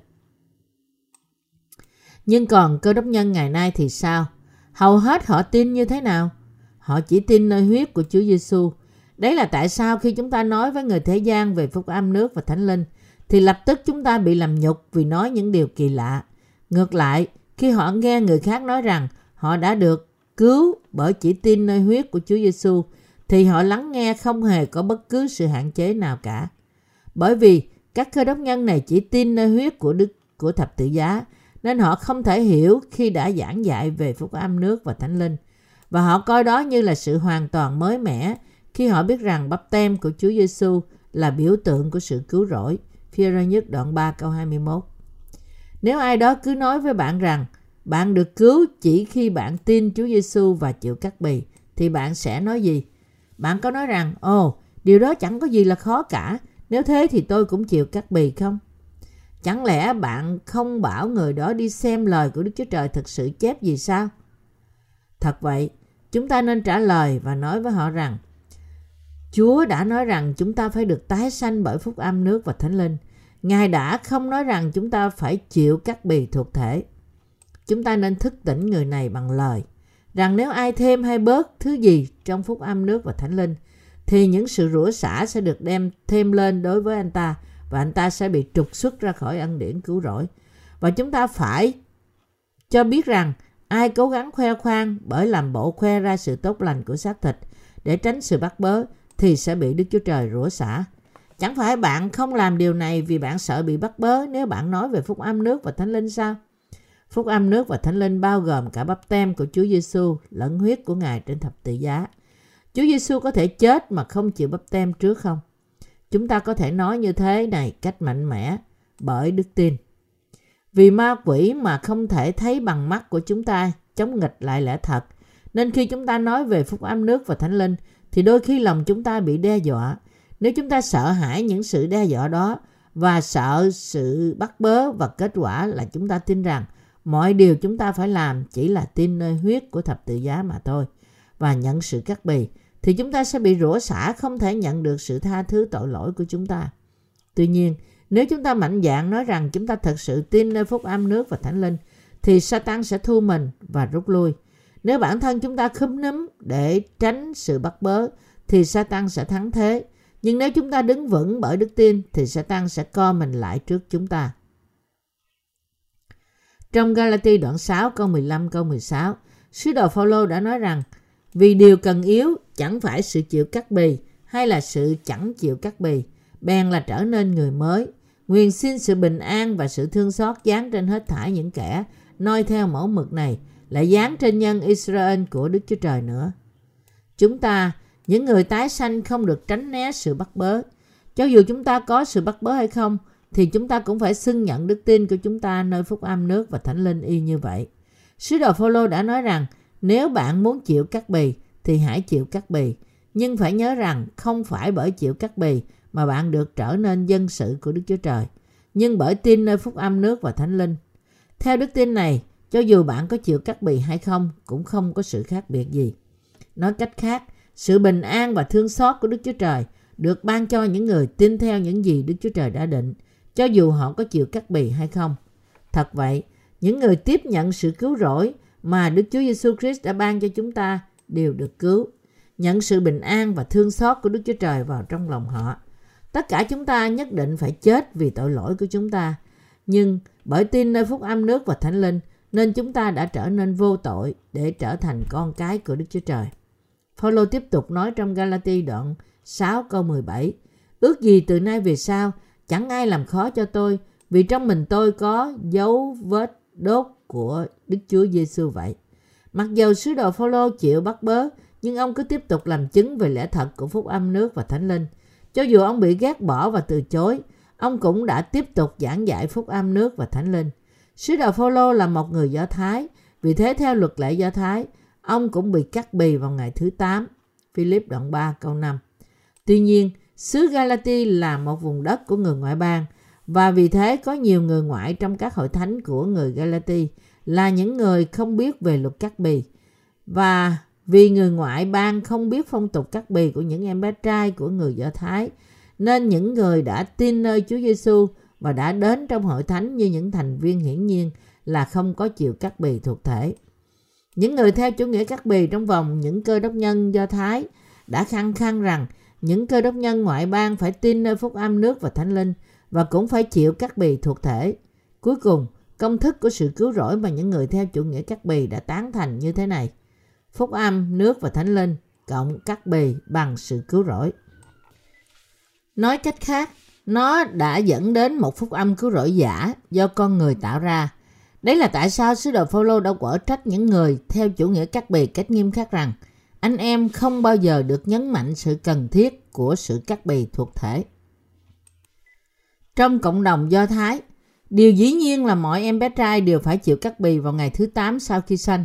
Nhưng còn cơ đốc nhân ngày nay thì sao? Hầu hết họ tin như thế nào? Họ chỉ tin nơi huyết của Chúa Giêsu. Đấy là tại sao khi chúng ta nói với người thế gian về phúc âm nước và thánh linh thì lập tức chúng ta bị làm nhục vì nói những điều kỳ lạ. Ngược lại, khi họ nghe người khác nói rằng họ đã được cứu bởi chỉ tin nơi huyết của Chúa Giêsu thì họ lắng nghe không hề có bất cứ sự hạn chế nào cả. Bởi vì các cơ đốc nhân này chỉ tin nơi huyết của Đức của thập tự giá nên họ không thể hiểu khi đã giảng dạy về phúc âm nước và thánh linh. Và họ coi đó như là sự hoàn toàn mới mẻ khi họ biết rằng bắp tem của Chúa Giêsu là biểu tượng của sự cứu rỗi. Phi ra nhất đoạn 3 câu 21 Nếu ai đó cứ nói với bạn rằng bạn được cứu chỉ khi bạn tin Chúa Giêsu và chịu cắt bì, thì bạn sẽ nói gì? Bạn có nói rằng, ồ, điều đó chẳng có gì là khó cả, nếu thế thì tôi cũng chịu cắt bì không? Chẳng lẽ bạn không bảo người đó đi xem lời của Đức Chúa Trời thực sự chép gì sao? Thật vậy, chúng ta nên trả lời và nói với họ rằng Chúa đã nói rằng chúng ta phải được tái sanh bởi phúc âm nước và thánh linh. Ngài đã không nói rằng chúng ta phải chịu các bì thuộc thể. Chúng ta nên thức tỉnh người này bằng lời rằng nếu ai thêm hay bớt thứ gì trong phúc âm nước và thánh linh, thì những sự rủa xả sẽ được đem thêm lên đối với anh ta, và anh ta sẽ bị trục xuất ra khỏi ân điển cứu rỗi. Và chúng ta phải cho biết rằng ai cố gắng khoe khoang bởi làm bộ khoe ra sự tốt lành của xác thịt để tránh sự bắt bớ thì sẽ bị Đức Chúa Trời rủa xả. Chẳng phải bạn không làm điều này vì bạn sợ bị bắt bớ nếu bạn nói về phúc âm nước và thánh linh sao? Phúc âm nước và thánh linh bao gồm cả bắp tem của Chúa Giêsu lẫn huyết của Ngài trên thập tự giá. Chúa Giêsu có thể chết mà không chịu bắp tem trước không? Chúng ta có thể nói như thế này cách mạnh mẽ, bởi đức tin. Vì ma quỷ mà không thể thấy bằng mắt của chúng ta chống nghịch lại lẽ thật. Nên khi chúng ta nói về phúc âm nước và thánh linh, thì đôi khi lòng chúng ta bị đe dọa. Nếu chúng ta sợ hãi những sự đe dọa đó và sợ sự bắt bớ và kết quả là chúng ta tin rằng mọi điều chúng ta phải làm chỉ là tin nơi huyết của thập tự giá mà thôi và nhận sự cắt bì thì chúng ta sẽ bị rủa xả không thể nhận được sự tha thứ tội lỗi của chúng ta. Tuy nhiên, nếu chúng ta mạnh dạn nói rằng chúng ta thật sự tin nơi phúc âm nước và thánh linh, thì Satan sẽ thu mình và rút lui. Nếu bản thân chúng ta khúm núm để tránh sự bắt bớ, thì Satan sẽ thắng thế. Nhưng nếu chúng ta đứng vững bởi đức tin, thì Satan sẽ co mình lại trước chúng ta. Trong Galati đoạn 6 câu 15 câu 16, sứ đồ Phaolô đã nói rằng vì điều cần yếu chẳng phải sự chịu cắt bì hay là sự chẳng chịu cắt bì, bèn là trở nên người mới. Nguyện xin sự bình an và sự thương xót dán trên hết thảy những kẻ noi theo mẫu mực này, lại dán trên nhân Israel của Đức Chúa Trời nữa. Chúng ta, những người tái sanh không được tránh né sự bắt bớ. Cho dù chúng ta có sự bắt bớ hay không, thì chúng ta cũng phải xưng nhận đức tin của chúng ta nơi phúc âm nước và thánh linh y như vậy. Sứ đồ Phaolô đã nói rằng nếu bạn muốn chịu cắt bì thì hãy chịu cắt bì. Nhưng phải nhớ rằng không phải bởi chịu cắt bì mà bạn được trở nên dân sự của Đức Chúa Trời, nhưng bởi tin nơi phúc âm nước và thánh linh. Theo đức tin này, cho dù bạn có chịu cắt bì hay không cũng không có sự khác biệt gì. Nói cách khác, sự bình an và thương xót của Đức Chúa Trời được ban cho những người tin theo những gì Đức Chúa Trời đã định, cho dù họ có chịu cắt bì hay không. Thật vậy, những người tiếp nhận sự cứu rỗi mà Đức Chúa Giêsu Christ đã ban cho chúng ta đều được cứu, nhận sự bình an và thương xót của Đức Chúa Trời vào trong lòng họ. Tất cả chúng ta nhất định phải chết vì tội lỗi của chúng ta, nhưng bởi tin nơi phúc âm nước và thánh linh nên chúng ta đã trở nên vô tội để trở thành con cái của Đức Chúa Trời. Phaolô tiếp tục nói trong Galati đoạn 6 câu 17 Ước gì từ nay về sau chẳng ai làm khó cho tôi vì trong mình tôi có dấu vết đốt của Đức Chúa Giêsu vậy. Mặc dù sứ đồ Phaolô chịu bắt bớ nhưng ông cứ tiếp tục làm chứng về lẽ thật của phúc âm nước và thánh linh. Cho dù ông bị ghét bỏ và từ chối, ông cũng đã tiếp tục giảng dạy phúc âm nước và thánh linh. Sứ đồ Phaolô là một người Do Thái, vì thế theo luật lệ Do Thái, ông cũng bị cắt bì vào ngày thứ 8. Philip đoạn 3 câu 5. Tuy nhiên, xứ Galati là một vùng đất của người ngoại bang và vì thế có nhiều người ngoại trong các hội thánh của người Galati là những người không biết về luật cắt bì. Và vì người ngoại bang không biết phong tục cắt bì của những em bé trai của người Do Thái, nên những người đã tin nơi Chúa Giêsu và đã đến trong hội thánh như những thành viên hiển nhiên là không có chịu cắt bì thuộc thể. Những người theo chủ nghĩa cắt bì trong vòng những cơ đốc nhân Do Thái đã khăng khăng rằng những cơ đốc nhân ngoại bang phải tin nơi phúc âm nước và thánh linh và cũng phải chịu cắt bì thuộc thể. Cuối cùng, công thức của sự cứu rỗi mà những người theo chủ nghĩa cắt bì đã tán thành như thế này. Phúc âm, nước và thánh linh cộng cắt bì bằng sự cứu rỗi. Nói cách khác, nó đã dẫn đến một phúc âm cứu rỗi giả do con người tạo ra. Đấy là tại sao sứ đồ Phaolô đã quở trách những người theo chủ nghĩa cắt bì cách nghiêm khắc rằng anh em không bao giờ được nhấn mạnh sự cần thiết của sự cắt bì thuộc thể. Trong cộng đồng Do Thái, điều dĩ nhiên là mọi em bé trai đều phải chịu cắt bì vào ngày thứ 8 sau khi sanh.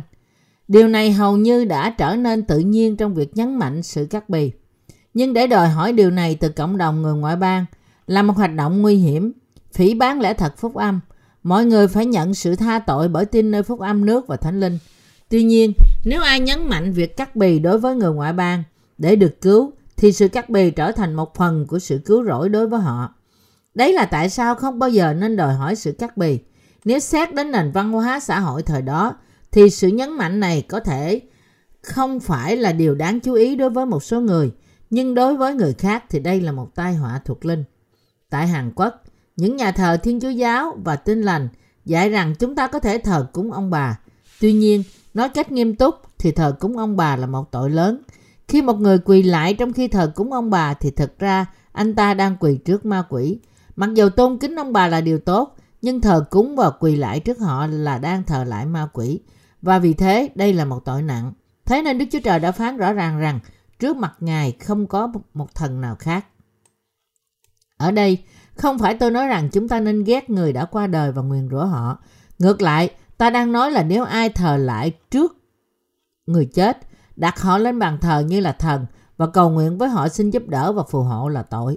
Điều này hầu như đã trở nên tự nhiên trong việc nhấn mạnh sự cắt bì. Nhưng để đòi hỏi điều này từ cộng đồng người ngoại bang là một hoạt động nguy hiểm, phỉ bán lẽ thật phúc âm. Mọi người phải nhận sự tha tội bởi tin nơi phúc âm nước và thánh linh. Tuy nhiên, nếu ai nhấn mạnh việc cắt bì đối với người ngoại bang để được cứu, thì sự cắt bì trở thành một phần của sự cứu rỗi đối với họ. Đấy là tại sao không bao giờ nên đòi hỏi sự cắt bì. Nếu xét đến nền văn hóa xã hội thời đó, thì sự nhấn mạnh này có thể không phải là điều đáng chú ý đối với một số người, nhưng đối với người khác thì đây là một tai họa thuộc linh. Tại Hàn Quốc, những nhà thờ Thiên Chúa Giáo và Tin Lành dạy rằng chúng ta có thể thờ cúng ông bà. Tuy nhiên, nói cách nghiêm túc thì thờ cúng ông bà là một tội lớn. Khi một người quỳ lại trong khi thờ cúng ông bà thì thật ra anh ta đang quỳ trước ma quỷ. Mặc dù tôn kính ông bà là điều tốt, nhưng thờ cúng và quỳ lại trước họ là đang thờ lại ma quỷ. Và vì thế đây là một tội nặng. Thế nên Đức Chúa Trời đã phán rõ ràng rằng trước mặt Ngài không có một thần nào khác. Ở đây, không phải tôi nói rằng chúng ta nên ghét người đã qua đời và nguyền rủa họ. Ngược lại, ta đang nói là nếu ai thờ lại trước người chết, đặt họ lên bàn thờ như là thần và cầu nguyện với họ xin giúp đỡ và phù hộ là tội.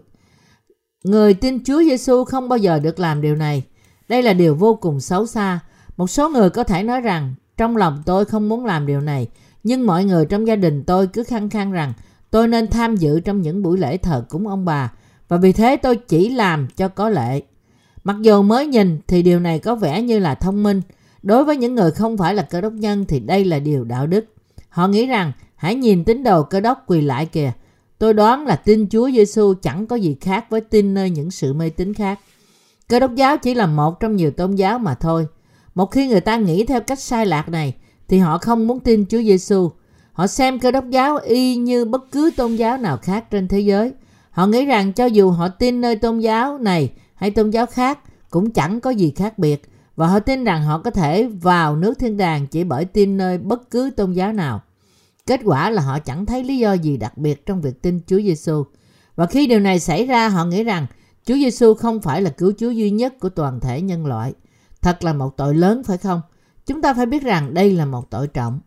Người tin Chúa Giêsu không bao giờ được làm điều này. Đây là điều vô cùng xấu xa. Một số người có thể nói rằng trong lòng tôi không muốn làm điều này, nhưng mọi người trong gia đình tôi cứ khăng khăng rằng tôi nên tham dự trong những buổi lễ thờ cúng ông bà và vì thế tôi chỉ làm cho có lệ. Mặc dù mới nhìn thì điều này có vẻ như là thông minh, đối với những người không phải là cơ đốc nhân thì đây là điều đạo đức. Họ nghĩ rằng, hãy nhìn tín đồ cơ đốc quỳ lại kìa. Tôi đoán là tin Chúa Giêsu chẳng có gì khác với tin nơi những sự mê tín khác. Cơ đốc giáo chỉ là một trong nhiều tôn giáo mà thôi. Một khi người ta nghĩ theo cách sai lạc này, thì họ không muốn tin Chúa Giêsu. Họ xem cơ đốc giáo y như bất cứ tôn giáo nào khác trên thế giới. Họ nghĩ rằng cho dù họ tin nơi tôn giáo này hay tôn giáo khác, cũng chẳng có gì khác biệt và họ tin rằng họ có thể vào nước thiên đàng chỉ bởi tin nơi bất cứ tôn giáo nào. Kết quả là họ chẳng thấy lý do gì đặc biệt trong việc tin Chúa Giêsu. Và khi điều này xảy ra, họ nghĩ rằng Chúa Giêsu không phải là cứu Chúa duy nhất của toàn thể nhân loại. Thật là một tội lớn phải không? Chúng ta phải biết rằng đây là một tội trọng.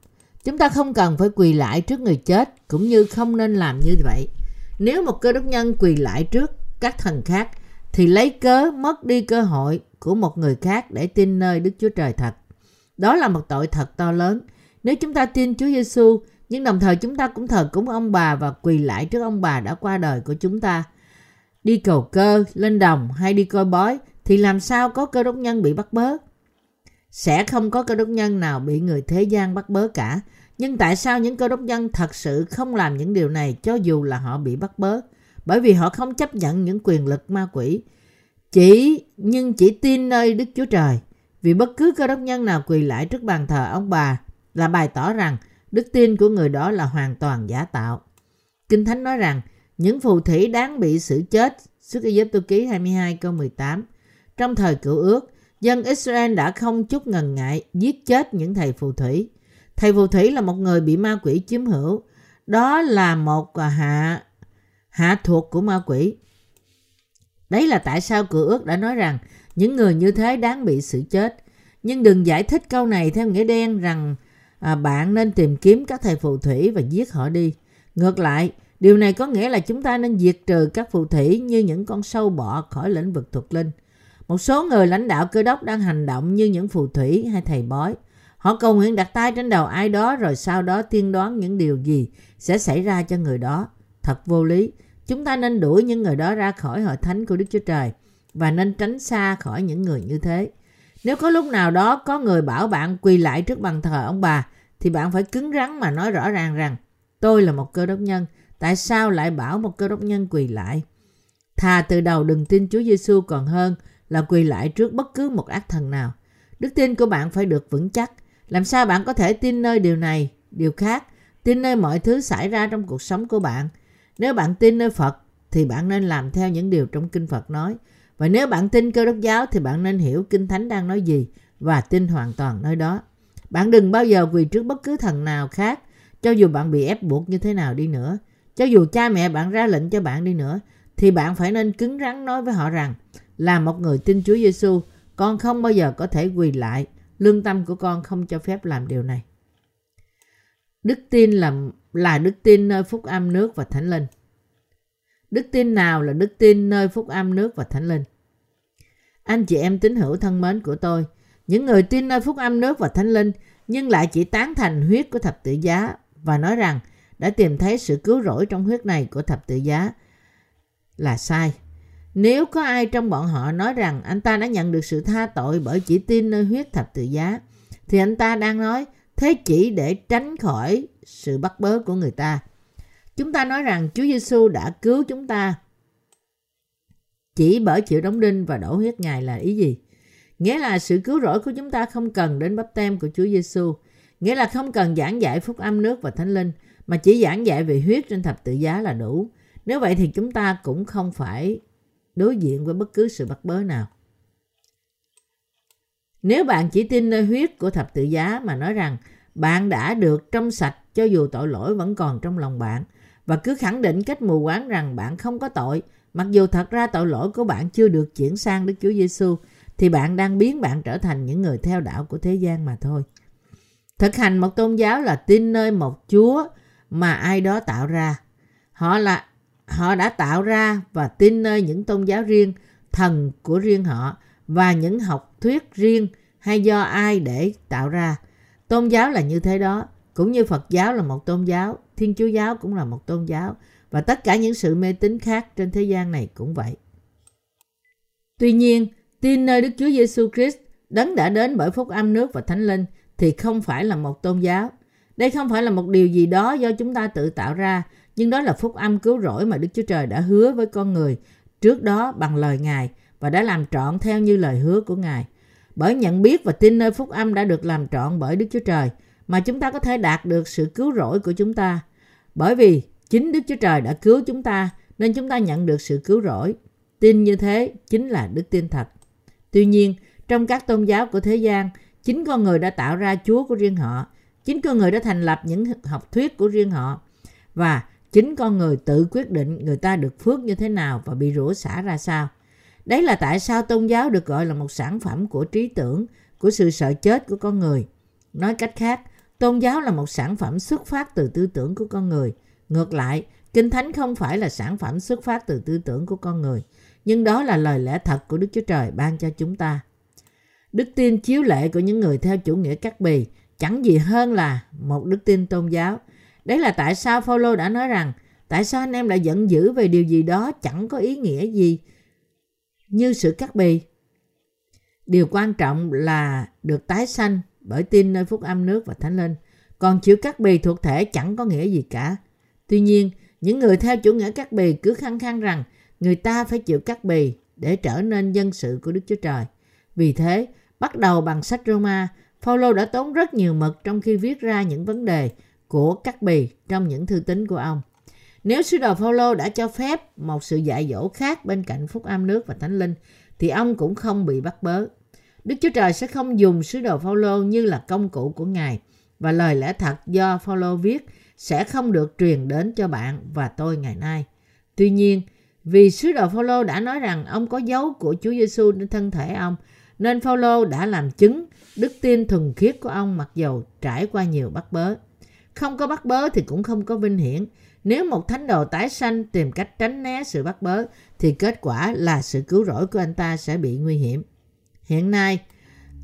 Chúng ta không cần phải quỳ lại trước người chết cũng như không nên làm như vậy. Nếu một cơ đốc nhân quỳ lại trước các thần khác thì lấy cớ mất đi cơ hội của một người khác để tin nơi Đức Chúa Trời thật. Đó là một tội thật to lớn. Nếu chúng ta tin Chúa Giêsu Nhưng đồng thời chúng ta cũng thờ cúng ông bà và quỳ lại trước ông bà đã qua đời của chúng ta. Đi cầu cơ, lên đồng hay đi coi bói thì làm sao có cơ đốc nhân bị bắt bớ? Sẽ không có cơ đốc nhân nào bị người thế gian bắt bớ cả. Nhưng tại sao những cơ đốc nhân thật sự không làm những điều này cho dù là họ bị bắt bớ? Bởi vì họ không chấp nhận những quyền lực ma quỷ. Chỉ nhưng chỉ tin nơi Đức Chúa Trời. Vì bất cứ cơ đốc nhân nào quỳ lại trước bàn thờ ông bà là bày tỏ rằng đức tin của người đó là hoàn toàn giả tạo. Kinh Thánh nói rằng những phù thủy đáng bị xử chết Xuất Ai Cập ký 22 câu 18 Trong thời cựu ước, dân Israel đã không chút ngần ngại giết chết những thầy phù thủy. Thầy phù thủy là một người bị ma quỷ chiếm hữu. Đó là một à, hạ hạ thuộc của ma quỷ. Đấy là tại sao cửa ước đã nói rằng những người như thế đáng bị xử chết. Nhưng đừng giải thích câu này theo nghĩa đen rằng à, bạn nên tìm kiếm các thầy phù thủy và giết họ đi. Ngược lại, điều này có nghĩa là chúng ta nên diệt trừ các phù thủy như những con sâu bọ khỏi lĩnh vực thuộc linh. Một số người lãnh đạo cơ đốc đang hành động như những phù thủy hay thầy bói. Họ cầu nguyện đặt tay trên đầu ai đó rồi sau đó tiên đoán những điều gì sẽ xảy ra cho người đó. Thật vô lý. Chúng ta nên đuổi những người đó ra khỏi hội thánh của Đức Chúa Trời và nên tránh xa khỏi những người như thế. Nếu có lúc nào đó có người bảo bạn quỳ lại trước bàn thờ ông bà thì bạn phải cứng rắn mà nói rõ ràng rằng tôi là một cơ đốc nhân. Tại sao lại bảo một cơ đốc nhân quỳ lại? Thà từ đầu đừng tin Chúa Giêsu còn hơn là quỳ lại trước bất cứ một ác thần nào. Đức tin của bạn phải được vững chắc. Làm sao bạn có thể tin nơi điều này, điều khác, tin nơi mọi thứ xảy ra trong cuộc sống của bạn? Nếu bạn tin nơi Phật thì bạn nên làm theo những điều trong Kinh Phật nói. Và nếu bạn tin cơ đốc giáo thì bạn nên hiểu Kinh Thánh đang nói gì và tin hoàn toàn nơi đó. Bạn đừng bao giờ quỳ trước bất cứ thần nào khác, cho dù bạn bị ép buộc như thế nào đi nữa. Cho dù cha mẹ bạn ra lệnh cho bạn đi nữa, thì bạn phải nên cứng rắn nói với họ rằng là một người tin Chúa Giêsu, con không bao giờ có thể quỳ lại. Lương tâm của con không cho phép làm điều này. Đức tin là là đức tin nơi phúc âm nước và thánh linh. Đức tin nào là đức tin nơi phúc âm nước và thánh linh? Anh chị em tín hữu thân mến của tôi, những người tin nơi phúc âm nước và thánh linh nhưng lại chỉ tán thành huyết của thập tự giá và nói rằng đã tìm thấy sự cứu rỗi trong huyết này của thập tự giá là sai. Nếu có ai trong bọn họ nói rằng anh ta đã nhận được sự tha tội bởi chỉ tin nơi huyết thập tự giá, thì anh ta đang nói thế chỉ để tránh khỏi sự bắt bớ của người ta. Chúng ta nói rằng Chúa Giêsu đã cứu chúng ta chỉ bởi chịu đóng đinh và đổ huyết Ngài là ý gì? Nghĩa là sự cứu rỗi của chúng ta không cần đến bắp tem của Chúa Giêsu, nghĩa là không cần giảng dạy phúc âm nước và thánh linh, mà chỉ giảng dạy về huyết trên thập tự giá là đủ. Nếu vậy thì chúng ta cũng không phải đối diện với bất cứ sự bắt bớ nào. Nếu bạn chỉ tin nơi huyết của thập tự giá mà nói rằng bạn đã được trong sạch cho dù tội lỗi vẫn còn trong lòng bạn và cứ khẳng định cách mù quáng rằng bạn không có tội, mặc dù thật ra tội lỗi của bạn chưa được chuyển sang Đức Chúa Giêsu thì bạn đang biến bạn trở thành những người theo đạo của thế gian mà thôi. Thực hành một tôn giáo là tin nơi một Chúa mà ai đó tạo ra. Họ là họ đã tạo ra và tin nơi những tôn giáo riêng, thần của riêng họ và những học thuyết riêng hay do ai để tạo ra. Tôn giáo là như thế đó, cũng như Phật giáo là một tôn giáo, Thiên Chúa giáo cũng là một tôn giáo và tất cả những sự mê tín khác trên thế gian này cũng vậy. Tuy nhiên, tin nơi Đức Chúa Giêsu Christ đấng đã đến bởi phúc âm nước và thánh linh thì không phải là một tôn giáo. Đây không phải là một điều gì đó do chúng ta tự tạo ra, nhưng đó là phúc âm cứu rỗi mà Đức Chúa Trời đã hứa với con người trước đó bằng lời Ngài và đã làm trọn theo như lời hứa của Ngài. Bởi nhận biết và tin nơi phúc âm đã được làm trọn bởi Đức Chúa Trời mà chúng ta có thể đạt được sự cứu rỗi của chúng ta. Bởi vì chính Đức Chúa Trời đã cứu chúng ta nên chúng ta nhận được sự cứu rỗi. Tin như thế chính là đức tin thật. Tuy nhiên, trong các tôn giáo của thế gian, chính con người đã tạo ra Chúa của riêng họ. Chính con người đã thành lập những học thuyết của riêng họ. Và chính con người tự quyết định người ta được phước như thế nào và bị rủa xả ra sao. Đấy là tại sao tôn giáo được gọi là một sản phẩm của trí tưởng, của sự sợ chết của con người. Nói cách khác, tôn giáo là một sản phẩm xuất phát từ tư tưởng của con người. Ngược lại, Kinh Thánh không phải là sản phẩm xuất phát từ tư tưởng của con người, nhưng đó là lời lẽ thật của Đức Chúa Trời ban cho chúng ta. Đức tin chiếu lệ của những người theo chủ nghĩa cắt bì chẳng gì hơn là một đức tin tôn giáo. Đấy là tại sao Phaolô đã nói rằng tại sao anh em lại giận dữ về điều gì đó chẳng có ý nghĩa gì như sự cắt bì. Điều quan trọng là được tái sanh bởi tin nơi phúc âm nước và thánh linh. Còn chịu cắt bì thuộc thể chẳng có nghĩa gì cả. Tuy nhiên, những người theo chủ nghĩa cắt bì cứ khăng khăng rằng người ta phải chịu cắt bì để trở nên dân sự của Đức Chúa Trời. Vì thế, bắt đầu bằng sách Roma, Phaolô đã tốn rất nhiều mực trong khi viết ra những vấn đề của cắt bì trong những thư tín của ông. Nếu sứ đồ Phaolô đã cho phép một sự dạy dỗ khác bên cạnh phúc âm nước và thánh linh, thì ông cũng không bị bắt bớ. Đức Chúa Trời sẽ không dùng sứ đồ Phaolô như là công cụ của Ngài và lời lẽ thật do Phaolô viết sẽ không được truyền đến cho bạn và tôi ngày nay. Tuy nhiên, vì sứ đồ Phaolô đã nói rằng ông có dấu của Chúa Giêsu trên thân thể ông, nên Phaolô đã làm chứng đức tin thuần khiết của ông mặc dầu trải qua nhiều bắt bớ. Không có bắt bớ thì cũng không có vinh hiển. Nếu một thánh đồ tái sanh tìm cách tránh né sự bắt bớ thì kết quả là sự cứu rỗi của anh ta sẽ bị nguy hiểm. Hiện nay,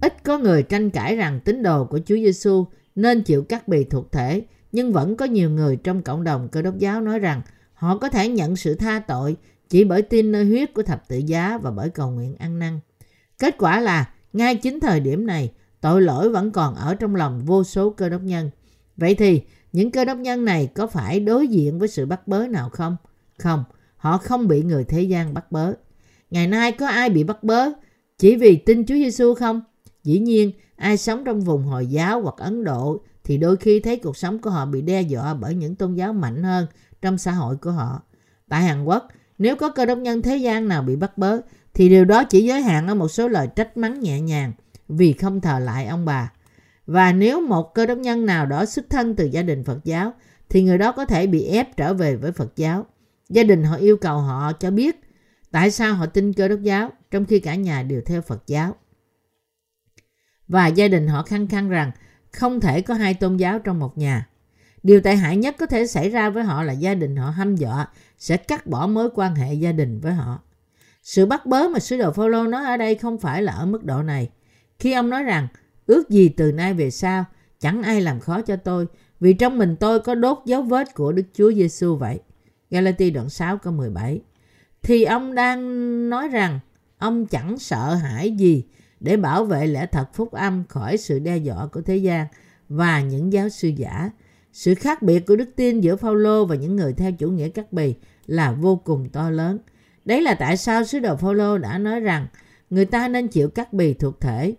ít có người tranh cãi rằng tín đồ của Chúa Giêsu nên chịu cắt bì thuộc thể, nhưng vẫn có nhiều người trong cộng đồng cơ đốc giáo nói rằng họ có thể nhận sự tha tội chỉ bởi tin nơi huyết của thập tự giá và bởi cầu nguyện ăn năn. Kết quả là, ngay chính thời điểm này, tội lỗi vẫn còn ở trong lòng vô số cơ đốc nhân. Vậy thì, những cơ đốc nhân này có phải đối diện với sự bắt bớ nào không? Không, họ không bị người thế gian bắt bớ. Ngày nay có ai bị bắt bớ chỉ vì tin Chúa Giêsu không? Dĩ nhiên, ai sống trong vùng Hồi giáo hoặc Ấn Độ thì đôi khi thấy cuộc sống của họ bị đe dọa bởi những tôn giáo mạnh hơn trong xã hội của họ. Tại Hàn Quốc, nếu có cơ đốc nhân thế gian nào bị bắt bớ thì điều đó chỉ giới hạn ở một số lời trách mắng nhẹ nhàng vì không thờ lại ông bà. Và nếu một cơ đốc nhân nào đó xuất thân từ gia đình Phật giáo, thì người đó có thể bị ép trở về với Phật giáo. Gia đình họ yêu cầu họ cho biết tại sao họ tin cơ đốc giáo, trong khi cả nhà đều theo Phật giáo. Và gia đình họ khăng khăng rằng không thể có hai tôn giáo trong một nhà. Điều tệ hại nhất có thể xảy ra với họ là gia đình họ hăm dọa, sẽ cắt bỏ mối quan hệ gia đình với họ. Sự bắt bớ mà sứ đồ Phaolô nói ở đây không phải là ở mức độ này. Khi ông nói rằng ước gì từ nay về sau, chẳng ai làm khó cho tôi, vì trong mình tôi có đốt dấu vết của Đức Chúa Giêsu vậy. Galati đoạn 6 câu 17 Thì ông đang nói rằng, ông chẳng sợ hãi gì để bảo vệ lẽ thật phúc âm khỏi sự đe dọa của thế gian và những giáo sư giả. Sự khác biệt của đức tin giữa Phaolô và những người theo chủ nghĩa cắt bì là vô cùng to lớn. Đấy là tại sao sứ đồ Phaolô đã nói rằng, người ta nên chịu cắt bì thuộc thể.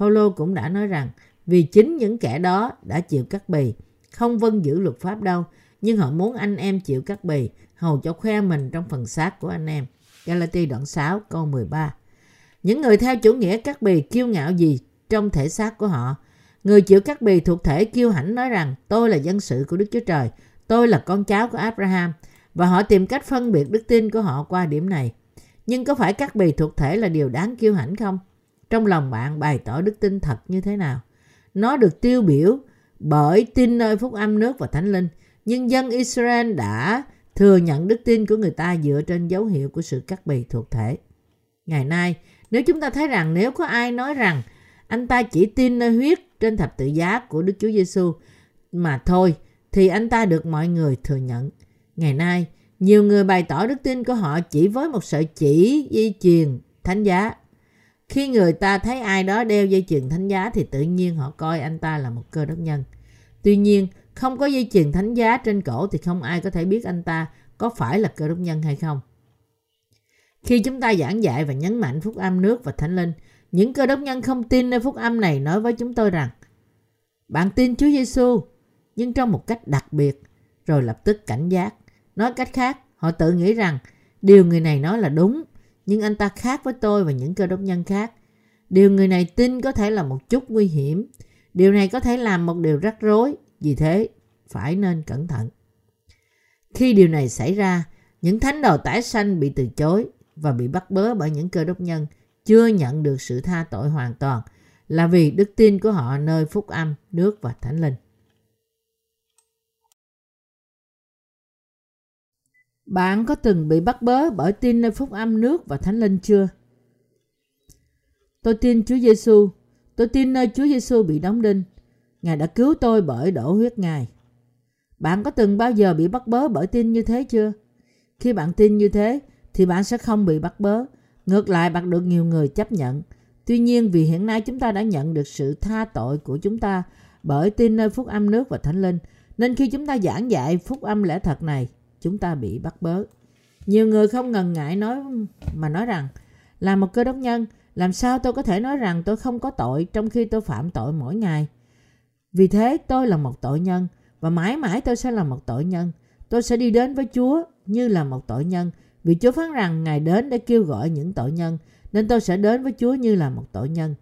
Phaolô cũng đã nói rằng vì chính những kẻ đó đã chịu cắt bì, không vâng giữ luật pháp đâu, nhưng họ muốn anh em chịu cắt bì, hầu cho khoe mình trong phần xác của anh em. Galati đoạn 6 câu 13 Những người theo chủ nghĩa cắt bì kiêu ngạo gì trong thể xác của họ? Người chịu cắt bì thuộc thể kiêu hãnh nói rằng tôi là dân sự của Đức Chúa Trời, tôi là con cháu của Abraham và họ tìm cách phân biệt đức tin của họ qua điểm này. Nhưng có phải cắt bì thuộc thể là điều đáng kiêu hãnh không? Trong lòng bạn bày tỏ đức tin thật như thế nào? Nó được tiêu biểu bởi tin nơi phúc âm nước và thánh linh. Nhưng dân Israel đã thừa nhận đức tin của người ta dựa trên dấu hiệu của sự cắt bì thuộc thể. Ngày nay, nếu chúng ta thấy rằng nếu có ai nói rằng anh ta chỉ tin nơi huyết trên thập tự giá của Đức Chúa Giêsu mà thôi, thì anh ta được mọi người thừa nhận. Ngày nay, nhiều người bày tỏ đức tin của họ chỉ với một sợi chỉ di truyền thánh giá. Khi người ta thấy ai đó đeo dây chuyền thánh giá thì tự nhiên họ coi anh ta là một cơ đốc nhân. Tuy nhiên, không có dây chuyền thánh giá trên cổ thì không ai có thể biết anh ta có phải là cơ đốc nhân hay không. Khi chúng ta giảng dạy và nhấn mạnh phúc âm nước và thánh linh, những cơ đốc nhân không tin nơi phúc âm này nói với chúng tôi rằng bạn tin Chúa Giêsu nhưng trong một cách đặc biệt rồi lập tức cảnh giác. Nói cách khác, họ tự nghĩ rằng điều người này nói là đúng nhưng anh ta khác với tôi và những cơ đốc nhân khác. Điều người này tin có thể là một chút nguy hiểm. Điều này có thể làm một điều rắc rối. Vì thế, phải nên cẩn thận. Khi điều này xảy ra, những thánh đồ tái sanh bị từ chối và bị bắt bớ bởi những cơ đốc nhân chưa nhận được sự tha tội hoàn toàn là vì đức tin của họ nơi phúc âm, nước và thánh linh. Bạn có từng bị bắt bớ bởi tin nơi phúc âm nước và thánh linh chưa? Tôi tin Chúa Giêsu. Tôi tin nơi Chúa Giêsu bị đóng đinh. Ngài đã cứu tôi bởi đổ huyết Ngài. Bạn có từng bao giờ bị bắt bớ bởi tin như thế chưa? Khi bạn tin như thế, thì bạn sẽ không bị bắt bớ. Ngược lại, bạn được nhiều người chấp nhận. Tuy nhiên, vì hiện nay chúng ta đã nhận được sự tha tội của chúng ta bởi tin nơi phúc âm nước và thánh linh, nên khi chúng ta giảng dạy phúc âm lẽ thật này chúng ta bị bắt bớ. Nhiều người không ngần ngại nói mà nói rằng là một cơ đốc nhân làm sao tôi có thể nói rằng tôi không có tội trong khi tôi phạm tội mỗi ngày. Vì thế tôi là một tội nhân và mãi mãi tôi sẽ là một tội nhân. Tôi sẽ đi đến với Chúa như là một tội nhân vì Chúa phán rằng Ngài đến để kêu gọi những tội nhân nên tôi sẽ đến với Chúa như là một tội nhân.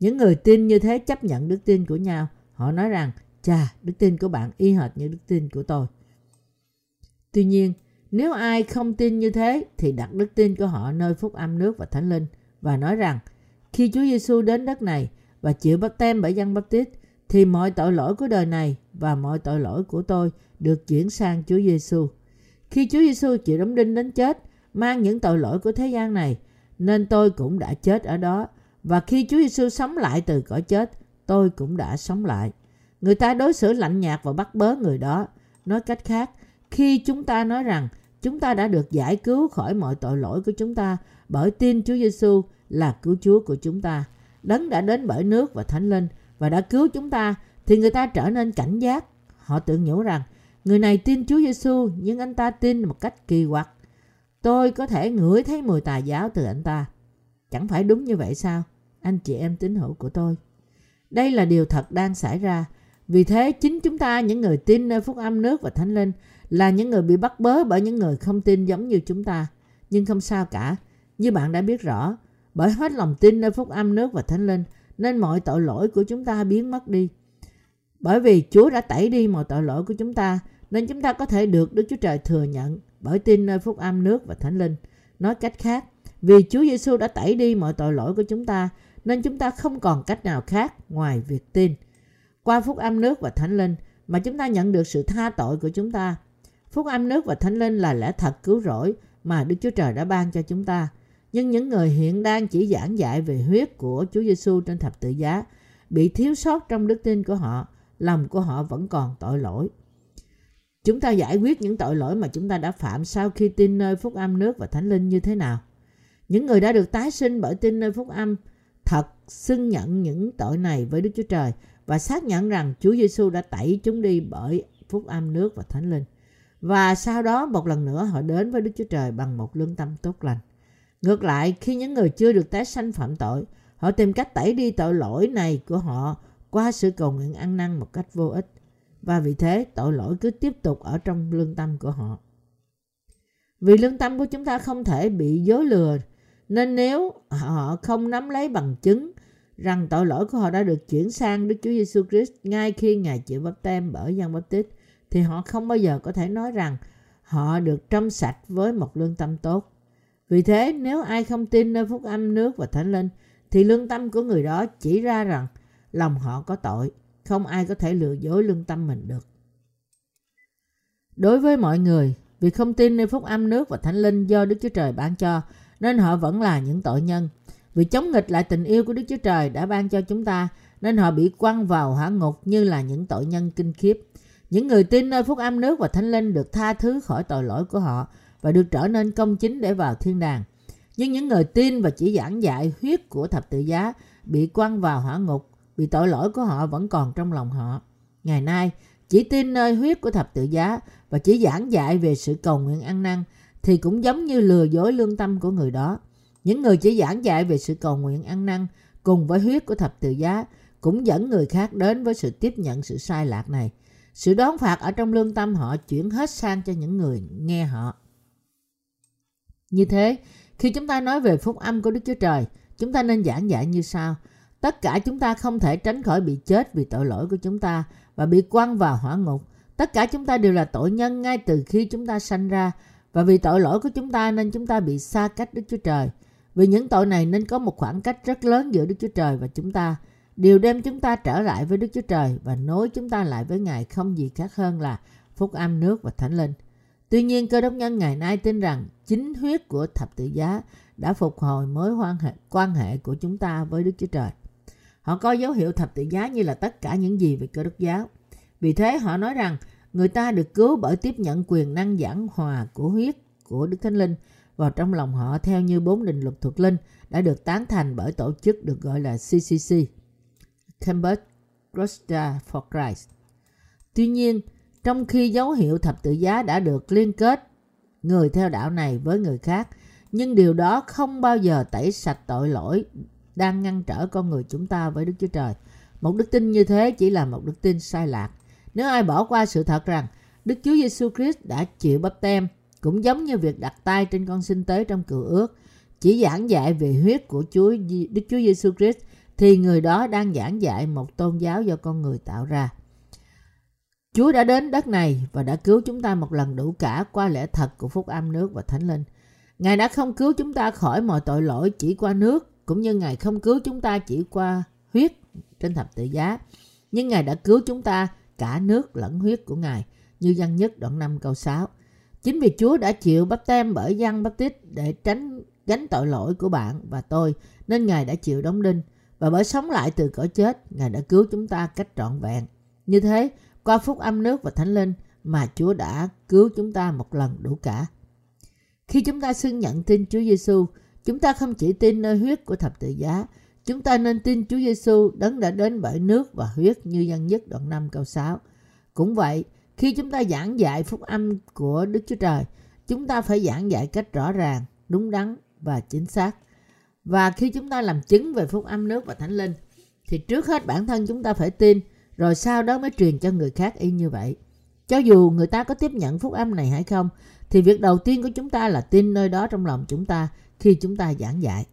Những người tin như thế chấp nhận đức tin của nhau. Họ nói rằng, chà, đức tin của bạn y hệt như đức tin của tôi. Tuy nhiên, nếu ai không tin như thế thì đặt đức tin của họ nơi phúc âm nước và thánh linh và nói rằng khi Chúa Giêsu đến đất này và chịu bắt tem bởi dân bắp tít thì mọi tội lỗi của đời này và mọi tội lỗi của tôi được chuyển sang Chúa Giêsu. Khi Chúa Giêsu chịu đóng đinh đến chết, mang những tội lỗi của thế gian này, nên tôi cũng đã chết ở đó. Và khi Chúa Giêsu sống lại từ cõi chết, tôi cũng đã sống lại. Người ta đối xử lạnh nhạt và bắt bớ người đó. Nói cách khác, khi chúng ta nói rằng chúng ta đã được giải cứu khỏi mọi tội lỗi của chúng ta bởi tin Chúa Giêsu là cứu Chúa của chúng ta. Đấng đã đến bởi nước và thánh linh và đã cứu chúng ta, thì người ta trở nên cảnh giác. Họ tự nhủ rằng, người này tin Chúa Giêsu nhưng anh ta tin một cách kỳ quặc. Tôi có thể ngửi thấy mùi tà giáo từ anh ta. Chẳng phải đúng như vậy sao? Anh chị em tín hữu của tôi. Đây là điều thật đang xảy ra. Vì thế, chính chúng ta, những người tin nơi phúc âm nước và thánh linh là những người bị bắt bớ bởi những người không tin giống như chúng ta. Nhưng không sao cả. Như bạn đã biết rõ, bởi hết lòng tin nơi phúc âm nước và thánh linh nên mọi tội lỗi của chúng ta biến mất đi. Bởi vì Chúa đã tẩy đi mọi tội lỗi của chúng ta nên chúng ta có thể được Đức Chúa Trời thừa nhận bởi tin nơi phúc âm nước và thánh linh. Nói cách khác, vì Chúa Giêsu đã tẩy đi mọi tội lỗi của chúng ta nên chúng ta không còn cách nào khác ngoài việc tin. Qua phúc âm nước và thánh linh mà chúng ta nhận được sự tha tội của chúng ta. Phúc âm nước và thánh linh là lẽ thật cứu rỗi mà Đức Chúa Trời đã ban cho chúng ta. Nhưng những người hiện đang chỉ giảng dạy về huyết của Chúa Giêsu trên thập tự giá bị thiếu sót trong đức tin của họ, lòng của họ vẫn còn tội lỗi. Chúng ta giải quyết những tội lỗi mà chúng ta đã phạm sau khi tin nơi phúc âm nước và thánh linh như thế nào? Những người đã được tái sinh bởi tin nơi phúc âm thật xưng nhận những tội này với Đức Chúa Trời và xác nhận rằng Chúa Giêsu đã tẩy chúng đi bởi phúc âm nước và thánh linh. Và sau đó một lần nữa họ đến với Đức Chúa Trời bằng một lương tâm tốt lành. Ngược lại, khi những người chưa được tái sanh phạm tội, họ tìm cách tẩy đi tội lỗi này của họ qua sự cầu nguyện ăn năn một cách vô ích. Và vì thế tội lỗi cứ tiếp tục ở trong lương tâm của họ. Vì lương tâm của chúng ta không thể bị dối lừa, nên nếu họ không nắm lấy bằng chứng rằng tội lỗi của họ đã được chuyển sang Đức Chúa Giêsu Christ ngay khi Ngài chịu bắp tem bởi dân bắp thì họ không bao giờ có thể nói rằng họ được trong sạch với một lương tâm tốt. Vì thế, nếu ai không tin nơi phúc âm nước và thánh linh, thì lương tâm của người đó chỉ ra rằng lòng họ có tội. Không ai có thể lừa dối lương tâm mình được. Đối với mọi người, vì không tin nơi phúc âm nước và thánh linh do Đức Chúa Trời ban cho, nên họ vẫn là những tội nhân. Vì chống nghịch lại tình yêu của Đức Chúa Trời đã ban cho chúng ta, nên họ bị quăng vào hỏa ngục như là những tội nhân kinh khiếp. Những người tin nơi phúc âm nước và thánh linh được tha thứ khỏi tội lỗi của họ và được trở nên công chính để vào thiên đàng. Nhưng những người tin và chỉ giảng dạy huyết của thập tự giá bị quăng vào hỏa ngục vì tội lỗi của họ vẫn còn trong lòng họ. Ngày nay, chỉ tin nơi huyết của thập tự giá và chỉ giảng dạy về sự cầu nguyện ăn năn thì cũng giống như lừa dối lương tâm của người đó. Những người chỉ giảng dạy về sự cầu nguyện ăn năn cùng với huyết của thập tự giá cũng dẫn người khác đến với sự tiếp nhận sự sai lạc này. Sự đón phạt ở trong lương tâm họ chuyển hết sang cho những người nghe họ. Như thế, khi chúng ta nói về phúc âm của Đức Chúa Trời, chúng ta nên giảng dạy như sau. Tất cả chúng ta không thể tránh khỏi bị chết vì tội lỗi của chúng ta và bị quăng vào hỏa ngục. Tất cả chúng ta đều là tội nhân ngay từ khi chúng ta sanh ra và vì tội lỗi của chúng ta nên chúng ta bị xa cách Đức Chúa Trời. Vì những tội này nên có một khoảng cách rất lớn giữa Đức Chúa Trời và chúng ta. Điều đem chúng ta trở lại với Đức Chúa Trời và nối chúng ta lại với Ngài không gì khác hơn là phúc âm nước và thánh linh. Tuy nhiên cơ đốc nhân ngày nay tin rằng chính huyết của thập tự giá đã phục hồi mối quan hệ, quan hệ của chúng ta với Đức Chúa Trời. Họ coi dấu hiệu thập tự giá như là tất cả những gì về cơ đốc giáo. Vì thế họ nói rằng người ta được cứu bởi tiếp nhận quyền năng giảng hòa của huyết của Đức Thánh Linh vào trong lòng họ theo như bốn định luật thuộc linh đã được tán thành bởi tổ chức được gọi là CCC, Cambridge Crusade for Christ. Tuy nhiên, trong khi dấu hiệu thập tự giá đã được liên kết người theo đạo này với người khác, nhưng điều đó không bao giờ tẩy sạch tội lỗi đang ngăn trở con người chúng ta với Đức Chúa Trời. Một đức tin như thế chỉ là một đức tin sai lạc. Nếu ai bỏ qua sự thật rằng Đức Chúa Giêsu Christ đã chịu bắp tem, cũng giống như việc đặt tay trên con sinh tế trong cựu ước, chỉ giảng dạy về huyết của Chúa Đức Chúa Giêsu Christ thì người đó đang giảng dạy một tôn giáo do con người tạo ra. Chúa đã đến đất này và đã cứu chúng ta một lần đủ cả qua lẽ thật của phúc âm nước và thánh linh. Ngài đã không cứu chúng ta khỏi mọi tội lỗi chỉ qua nước, cũng như Ngài không cứu chúng ta chỉ qua huyết trên thập tự giá. Nhưng Ngài đã cứu chúng ta cả nước lẫn huyết của Ngài, như văn nhất đoạn 5 câu 6. Chính vì Chúa đã chịu bắp tem bởi dân bắp tít để tránh gánh tội lỗi của bạn và tôi, nên Ngài đã chịu đóng đinh. Và bởi sống lại từ cõi chết, Ngài đã cứu chúng ta cách trọn vẹn. Như thế, qua phúc âm nước và thánh linh mà Chúa đã cứu chúng ta một lần đủ cả. Khi chúng ta xưng nhận tin Chúa Giêsu, chúng ta không chỉ tin nơi huyết của thập tự giá, chúng ta nên tin Chúa Giêsu đấng đã đến bởi nước và huyết như dân nhất đoạn 5 câu 6. Cũng vậy, khi chúng ta giảng dạy phúc âm của Đức Chúa Trời, chúng ta phải giảng dạy cách rõ ràng, đúng đắn và chính xác. Và khi chúng ta làm chứng về phúc âm nước và thánh linh, thì trước hết bản thân chúng ta phải tin, rồi sau đó mới truyền cho người khác y như vậy. Cho dù người ta có tiếp nhận phúc âm này hay không, thì việc đầu tiên của chúng ta là tin nơi đó trong lòng chúng ta khi chúng ta giảng dạy.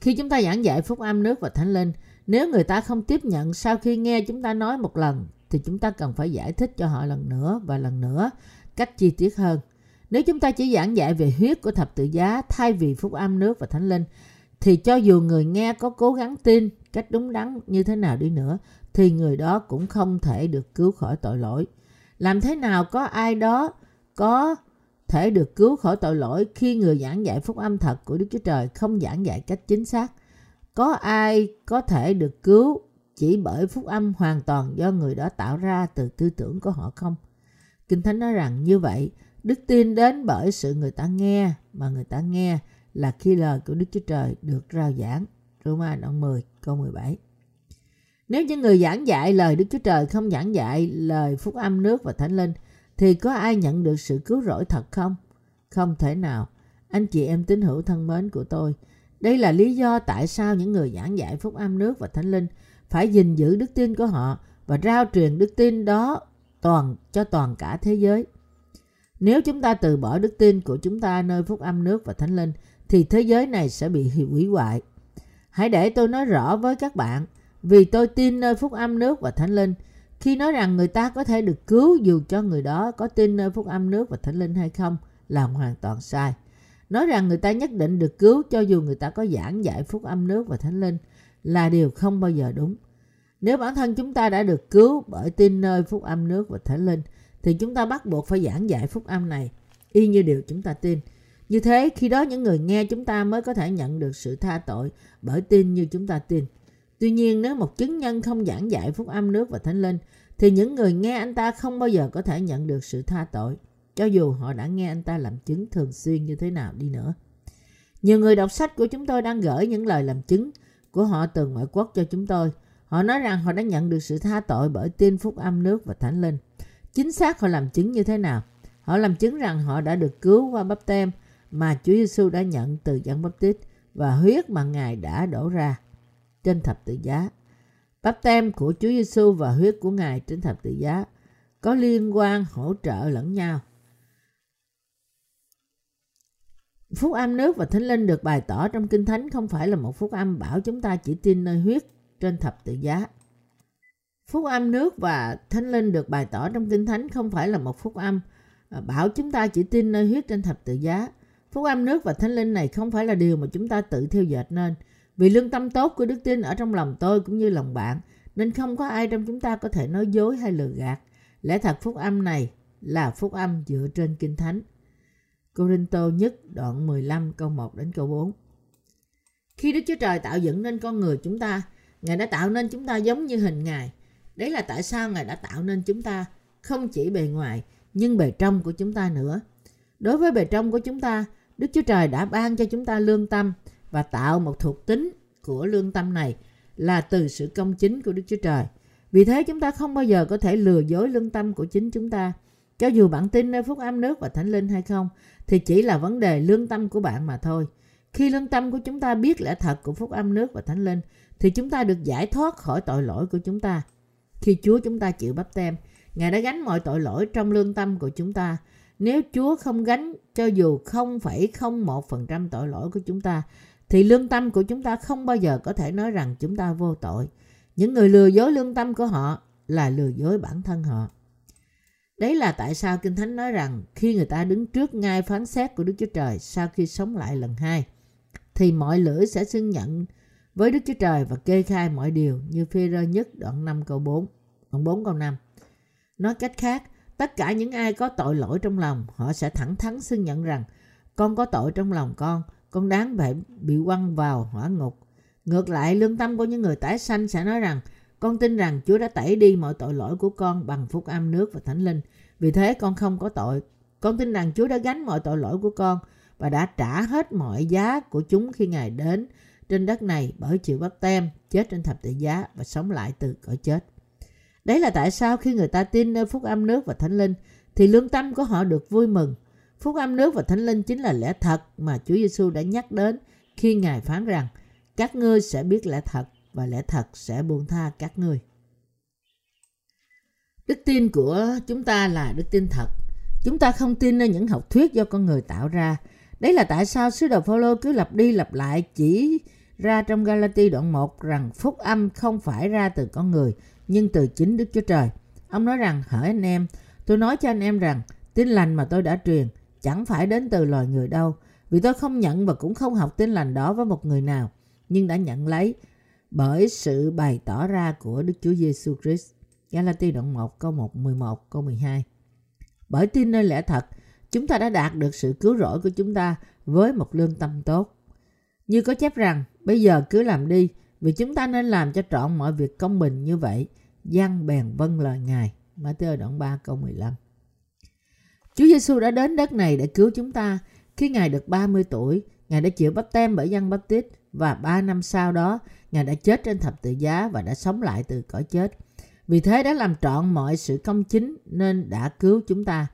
Khi chúng ta giảng dạy phúc âm nước và thánh linh, nếu người ta không tiếp nhận sau khi nghe chúng ta nói một lần, thì chúng ta cần phải giải thích cho họ lần nữa và lần nữa cách chi tiết hơn. Nếu chúng ta chỉ giảng dạy về huyết của thập tự giá thay vì phúc âm nước và thánh linh, thì cho dù người nghe có cố gắng tin cách đúng đắn như thế nào đi nữa, thì người đó cũng không thể được cứu khỏi tội lỗi. Làm thế nào có ai đó có thể được cứu khỏi tội lỗi khi người giảng dạy phúc âm thật của Đức Chúa Trời không giảng dạy cách chính xác? Có ai có thể được cứu chỉ bởi phúc âm hoàn toàn do người đó tạo ra từ tư tưởng của họ không? Kinh Thánh nói rằng như vậy, đức tin đến bởi sự người ta nghe mà người ta nghe là khi lời của Đức Chúa Trời được rao giảng. Roma đoạn 10 câu 17 Nếu những người giảng dạy lời Đức Chúa Trời không giảng dạy lời phúc âm nước và thánh linh thì có ai nhận được sự cứu rỗi thật không? Không thể nào. Anh chị em tín hữu thân mến của tôi, đây là lý do tại sao những người giảng dạy phúc âm nước và thánh linh phải gìn giữ đức tin của họ và rao truyền đức tin đó toàn cho toàn cả thế giới. Nếu chúng ta từ bỏ đức tin của chúng ta nơi phúc âm nước và thánh linh thì thế giới này sẽ bị hủy hoại. Hãy để tôi nói rõ với các bạn, vì tôi tin nơi phúc âm nước và thánh linh, khi nói rằng người ta có thể được cứu dù cho người đó có tin nơi phúc âm nước và thánh linh hay không là hoàn toàn sai. Nói rằng người ta nhất định được cứu cho dù người ta có giảng dạy phúc âm nước và thánh linh là điều không bao giờ đúng. Nếu bản thân chúng ta đã được cứu bởi tin nơi phúc âm nước và thánh linh thì chúng ta bắt buộc phải giảng dạy phúc âm này y như điều chúng ta tin. Như thế, khi đó những người nghe chúng ta mới có thể nhận được sự tha tội bởi tin như chúng ta tin. Tuy nhiên, nếu một chứng nhân không giảng dạy phúc âm nước và thánh linh, thì những người nghe anh ta không bao giờ có thể nhận được sự tha tội, cho dù họ đã nghe anh ta làm chứng thường xuyên như thế nào đi nữa. Nhiều người đọc sách của chúng tôi đang gửi những lời làm chứng của họ từ ngoại quốc cho chúng tôi. Họ nói rằng họ đã nhận được sự tha tội bởi tin phúc âm nước và thánh linh. Chính xác họ làm chứng như thế nào? Họ làm chứng rằng họ đã được cứu qua bắp tem, mà Chúa Giêsu đã nhận từ Giăng Báp Tít và huyết mà Ngài đã đổ ra trên thập tự giá. Báp tem của Chúa Giêsu và huyết của Ngài trên thập tự giá có liên quan hỗ trợ lẫn nhau. Phúc âm nước và thánh linh được bày tỏ trong Kinh Thánh không phải là một phúc âm bảo chúng ta chỉ tin nơi huyết trên thập tự giá. Phúc âm nước và thánh linh được bày tỏ trong Kinh Thánh không phải là một phúc âm à, bảo chúng ta chỉ tin nơi huyết trên thập tự giá. Phúc âm nước và thánh linh này không phải là điều mà chúng ta tự theo dệt nên. Vì lương tâm tốt của đức tin ở trong lòng tôi cũng như lòng bạn, nên không có ai trong chúng ta có thể nói dối hay lừa gạt. Lẽ thật phúc âm này là phúc âm dựa trên Kinh Thánh. Cô-rin-tô nhất đoạn 15 câu 1 đến câu 4 Khi Đức Chúa Trời tạo dựng nên con người chúng ta, Ngài đã tạo nên chúng ta giống như hình Ngài. Đấy là tại sao Ngài đã tạo nên chúng ta không chỉ bề ngoài nhưng bề trong của chúng ta nữa. Đối với bề trong của chúng ta, Đức Chúa Trời đã ban cho chúng ta lương tâm và tạo một thuộc tính của lương tâm này là từ sự công chính của Đức Chúa Trời. Vì thế chúng ta không bao giờ có thể lừa dối lương tâm của chính chúng ta. Cho dù bạn tin nơi phúc âm nước và thánh linh hay không, thì chỉ là vấn đề lương tâm của bạn mà thôi. Khi lương tâm của chúng ta biết lẽ thật của phúc âm nước và thánh linh, thì chúng ta được giải thoát khỏi tội lỗi của chúng ta. Khi Chúa chúng ta chịu bắp tem, Ngài đã gánh mọi tội lỗi trong lương tâm của chúng ta. Nếu Chúa không gánh cho dù 0,01% tội lỗi của chúng ta, thì lương tâm của chúng ta không bao giờ có thể nói rằng chúng ta vô tội. Những người lừa dối lương tâm của họ là lừa dối bản thân họ. Đấy là tại sao Kinh Thánh nói rằng khi người ta đứng trước ngai phán xét của Đức Chúa Trời sau khi sống lại lần hai, thì mọi lưỡi sẽ xưng nhận với Đức Chúa Trời và kê khai mọi điều như phê rơ nhất đoạn 5 câu 4, đoạn 4 câu 5. Nói cách khác, tất cả những ai có tội lỗi trong lòng, họ sẽ thẳng thắn xưng nhận rằng con có tội trong lòng con, con đáng phải bị quăng vào hỏa ngục. Ngược lại, lương tâm của những người tái sanh sẽ nói rằng con tin rằng Chúa đã tẩy đi mọi tội lỗi của con bằng phúc âm nước và thánh linh. Vì thế con không có tội. Con tin rằng Chúa đã gánh mọi tội lỗi của con và đã trả hết mọi giá của chúng khi Ngài đến trên đất này bởi chịu bắp tem, chết trên thập tự giá và sống lại từ cõi chết. Đấy là tại sao khi người ta tin nơi phúc âm nước và thánh linh thì lương tâm của họ được vui mừng. Phúc âm nước và thánh linh chính là lẽ thật mà Chúa Giêsu đã nhắc đến khi Ngài phán rằng các ngươi sẽ biết lẽ thật và lẽ thật sẽ buông tha các ngươi. Đức tin của chúng ta là đức tin thật. Chúng ta không tin nơi những học thuyết do con người tạo ra. Đấy là tại sao sứ đồ Phaolô cứ lặp đi lặp lại chỉ ra trong Galati đoạn 1 rằng phúc âm không phải ra từ con người nhưng từ chính Đức Chúa Trời. Ông nói rằng hỡi anh em, tôi nói cho anh em rằng tin lành mà tôi đã truyền chẳng phải đến từ loài người đâu vì tôi không nhận và cũng không học tin lành đó với một người nào nhưng đã nhận lấy bởi sự bày tỏ ra của Đức Chúa Giêsu Christ. Galati đoạn 1 câu 1 11 câu 12. Bởi tin nơi lẽ thật, chúng ta đã đạt được sự cứu rỗi của chúng ta với một lương tâm tốt. Như có chép rằng, bây giờ cứ làm đi, vì chúng ta nên làm cho trọn mọi việc công bình như vậy. Giăng bèn vâng lời Ngài. Matthew đoạn 3 câu 15. Chúa Giêsu đã đến đất này để cứu chúng ta. Khi Ngài được 30 tuổi, Ngài đã chịu bắp tem bởi dân bắp tít và ba năm sau đó, Ngài đã chết trên thập tự giá và đã sống lại từ cõi chết. Vì thế đã làm trọn mọi sự công chính nên đã cứu chúng ta.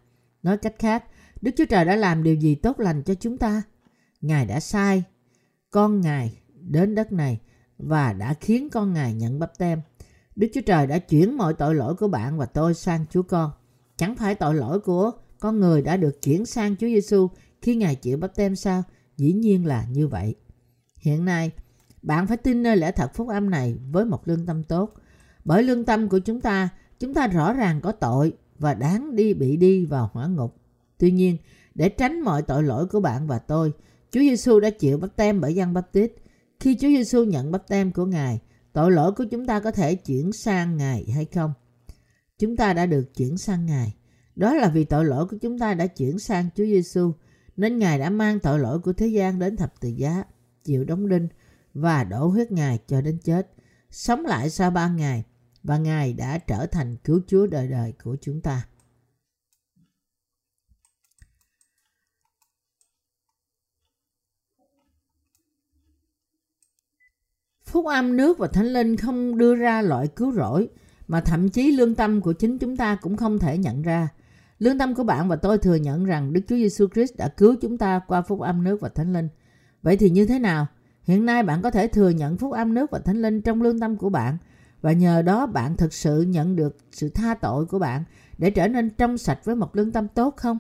Nói cách khác, Đức Chúa Trời đã làm điều gì tốt lành cho chúng ta? Ngài đã sai con Ngài đến đất này và đã khiến con Ngài nhận bắp tem. Đức Chúa Trời đã chuyển mọi tội lỗi của bạn và tôi sang Chúa con. Chẳng phải tội lỗi của con người đã được chuyển sang Chúa Giêsu khi Ngài chịu bắp tem sao? Dĩ nhiên là như vậy. Hiện nay, bạn phải tin nơi lẽ thật phúc âm này với một lương tâm tốt. Bởi lương tâm của chúng ta, chúng ta rõ ràng có tội và đáng đi bị đi vào hỏa ngục. Tuy nhiên, để tránh mọi tội lỗi của bạn và tôi, Chúa Giêsu đã chịu bắp tem bởi dân bắp tít. Khi Chúa Giêsu nhận bắp tem của Ngài, tội lỗi của chúng ta có thể chuyển sang Ngài hay không? Chúng ta đã được chuyển sang Ngài. Đó là vì tội lỗi của chúng ta đã chuyển sang Chúa Giêsu, nên Ngài đã mang tội lỗi của thế gian đến thập tự giá, chịu đóng đinh và đổ huyết Ngài cho đến chết, sống lại sau ba ngày và Ngài đã trở thành cứu Chúa đời đời của chúng ta. Phúc âm nước và thánh linh không đưa ra loại cứu rỗi, mà thậm chí lương tâm của chính chúng ta cũng không thể nhận ra. Lương tâm của bạn và tôi thừa nhận rằng Đức Chúa Giêsu Christ đã cứu chúng ta qua phúc âm nước và thánh linh. Vậy thì như thế nào? Hiện nay bạn có thể thừa nhận phúc âm nước và thánh linh trong lương tâm của bạn, và nhờ đó bạn thực sự nhận được sự tha tội của bạn để trở nên trong sạch với một lương tâm tốt không?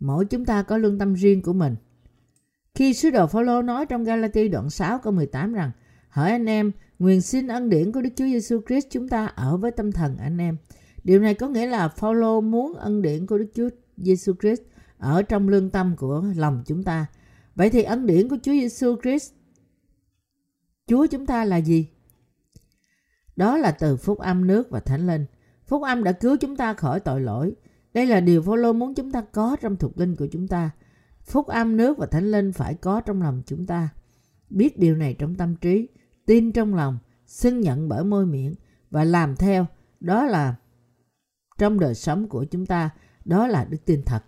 Mỗi chúng ta có lương tâm riêng của mình. Khi sứ đồ Phaolô nói trong Galati đoạn 6 câu 18 rằng Hỡi anh em, nguyện xin ân điển của Đức Chúa Giêsu Christ chúng ta ở với tâm thần anh em. Điều này có nghĩa là Phaolô muốn ân điển của Đức Chúa Giêsu Christ ở trong lương tâm của lòng chúng ta. Vậy thì ân điển của Chúa Giêsu Christ Chúa chúng ta là gì? Đó là từ phúc âm nước và thánh linh. Phúc âm đã cứu chúng ta khỏi tội lỗi. Đây là điều Phaolô muốn chúng ta có trong thuộc linh của chúng ta. Phúc âm nước và thánh linh phải có trong lòng chúng ta. Biết điều này trong tâm trí, tin trong lòng, xưng nhận bởi môi miệng và làm theo đó là trong đời sống của chúng ta, đó là đức tin thật.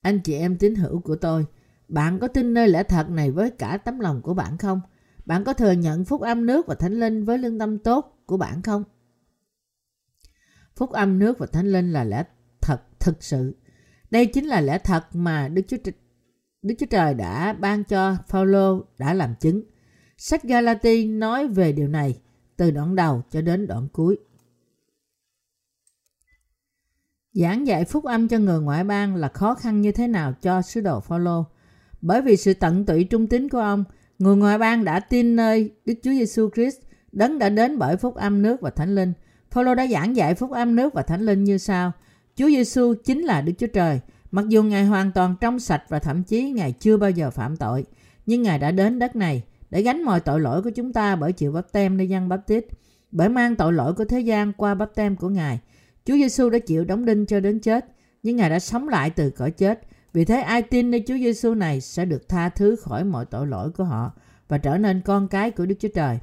Anh chị em tín hữu của tôi, bạn có tin nơi lẽ thật này với cả tấm lòng của bạn không? Bạn có thừa nhận phúc âm nước và thánh linh với lương tâm tốt của bạn không? Phúc âm nước và thánh linh là lẽ thật thực sự. Đây chính là lẽ thật mà Đức Chúa Đức Chúa Trời đã ban cho Phaolô đã làm chứng. Sách Galati nói về điều này từ đoạn đầu cho đến đoạn cuối. Giảng dạy phúc âm cho người ngoại bang là khó khăn như thế nào cho sứ đồ Phaolô? Bởi vì sự tận tụy trung tín của ông, người ngoại bang đã tin nơi Đức Chúa Giêsu Christ, đấng đã đến bởi phúc âm nước và thánh linh. Phaolô đã giảng dạy phúc âm nước và thánh linh như sau: Chúa Giêsu chính là Đức Chúa Trời. Mặc dù Ngài hoàn toàn trong sạch và thậm chí Ngài chưa bao giờ phạm tội, nhưng Ngài đã đến đất này để gánh mọi tội lỗi của chúng ta bởi chịu bắp tem nơi dân bắp tít, bởi mang tội lỗi của thế gian qua bắp tem của Ngài. Chúa Giêsu đã chịu đóng đinh cho đến chết, nhưng Ngài đã sống lại từ cõi chết. Vì thế ai tin nơi Chúa Giêsu này sẽ được tha thứ khỏi mọi tội lỗi của họ và trở nên con cái của Đức Chúa Trời.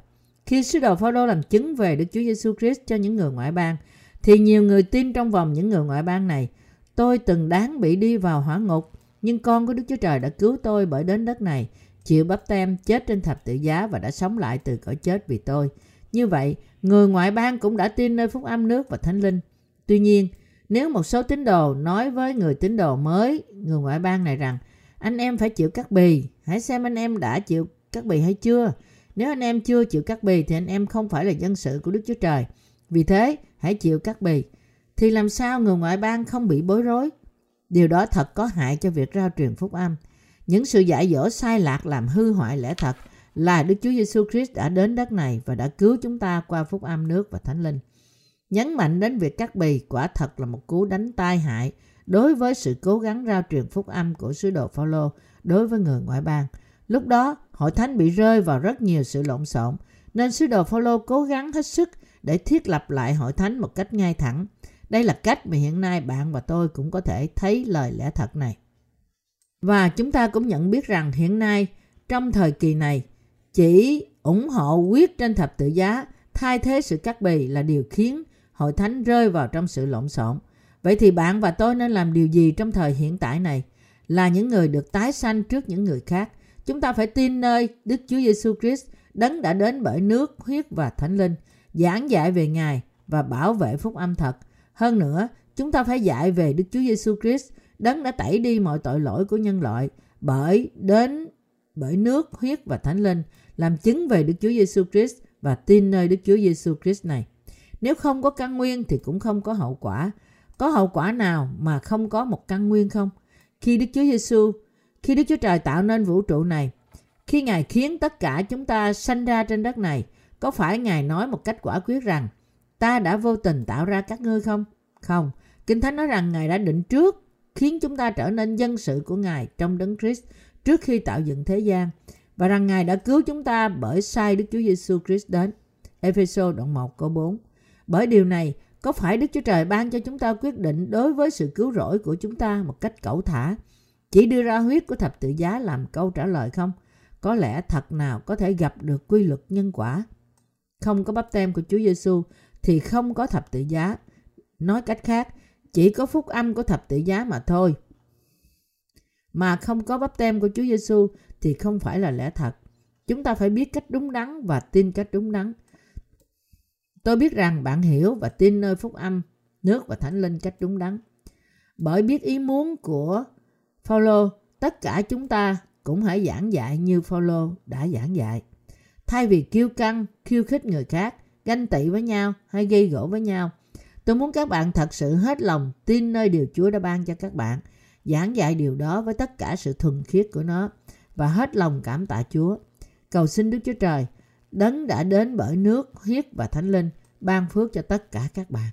Khi sứ đồ Phaolô làm chứng về Đức Chúa Giêsu Christ cho những người ngoại bang, thì nhiều người tin trong vòng những người ngoại bang này. Tôi từng đáng bị đi vào hỏa ngục, nhưng con của Đức Chúa Trời đã cứu tôi bởi đến đất này, chịu bắp tem, chết trên thập tự giá và đã sống lại từ cõi chết vì tôi. Như vậy, người ngoại bang cũng đã tin nơi phúc âm nước và thánh linh. Tuy nhiên, nếu một số tín đồ nói với người tín đồ mới, người ngoại bang này rằng, anh em phải chịu cắt bì, hãy xem anh em đã chịu cắt bì hay chưa. Nếu anh em chưa chịu cắt bì thì anh em không phải là dân sự của Đức Chúa Trời. Vì thế, hãy chịu cắt bì. Thì làm sao người ngoại bang không bị bối rối? Điều đó thật có hại cho việc rao truyền phúc âm. Những sự dạy dỗ sai lạc làm hư hoại lẽ thật là Đức Chúa Giêsu Christ đã đến đất này và đã cứu chúng ta qua phúc âm nước và thánh linh. Nhấn mạnh đến việc cắt bì quả thật là một cú đánh tai hại đối với sự cố gắng rao truyền phúc âm của sứ đồ Phaolô đối với người ngoại bang. Lúc đó, hội thánh bị rơi vào rất nhiều sự lộn xộn, nên sứ đồ Phaolô cố gắng hết sức để thiết lập lại hội thánh một cách ngay thẳng. Đây là cách mà hiện nay bạn và tôi cũng có thể thấy lời lẽ thật này. Và chúng ta cũng nhận biết rằng hiện nay, trong thời kỳ này, chỉ ủng hộ quyết trên thập tự giá thay thế sự cắt bì là điều khiến hội thánh rơi vào trong sự lộn xộn. Vậy thì bạn và tôi nên làm điều gì trong thời hiện tại này? Là những người được tái sanh trước những người khác. Chúng ta phải tin nơi Đức Chúa Giêsu Christ đấng đã đến bởi nước, huyết và thánh linh, giảng dạy về Ngài và bảo vệ phúc âm thật. Hơn nữa, chúng ta phải dạy về Đức Chúa Giêsu Christ đấng đã tẩy đi mọi tội lỗi của nhân loại bởi đến bởi nước, huyết và thánh linh, làm chứng về Đức Chúa Giêsu Christ và tin nơi Đức Chúa Giêsu Christ này. Nếu không có căn nguyên thì cũng không có hậu quả. Có hậu quả nào mà không có một căn nguyên không? Khi Đức Chúa Giêsu, khi Đức Chúa Trời tạo nên vũ trụ này, khi Ngài khiến tất cả chúng ta sanh ra trên đất này, có phải Ngài nói một cách quả quyết rằng ta đã vô tình tạo ra các ngươi không? Không. Kinh Thánh nói rằng Ngài đã định trước khiến chúng ta trở nên dân sự của Ngài trong đấng Christ trước khi tạo dựng thế gian và rằng Ngài đã cứu chúng ta bởi sai Đức Chúa Giêsu Christ đến. Ephesos đoạn 1 câu 4 bởi điều này, có phải Đức Chúa Trời ban cho chúng ta quyết định đối với sự cứu rỗi của chúng ta một cách cẩu thả? Chỉ đưa ra huyết của thập tự giá làm câu trả lời không? Có lẽ thật nào có thể gặp được quy luật nhân quả? Không có bắp tem của Chúa Giêsu thì không có thập tự giá. Nói cách khác, chỉ có phúc âm của thập tự giá mà thôi. Mà không có bắp tem của Chúa Giêsu thì không phải là lẽ thật. Chúng ta phải biết cách đúng đắn và tin cách đúng đắn. Tôi biết rằng bạn hiểu và tin nơi phúc âm, nước và thánh linh cách đúng đắn. Bởi biết ý muốn của Phaolô, tất cả chúng ta cũng hãy giảng dạy như Phaolô đã giảng dạy. Thay vì kiêu căng, khiêu khích người khác, ganh tị với nhau hay gây gỗ với nhau, tôi muốn các bạn thật sự hết lòng tin nơi điều Chúa đã ban cho các bạn, giảng dạy điều đó với tất cả sự thuần khiết của nó và hết lòng cảm tạ Chúa. Cầu xin Đức Chúa Trời, đấng đã đến bởi nước, huyết và thánh linh, ban phước cho tất cả các bạn.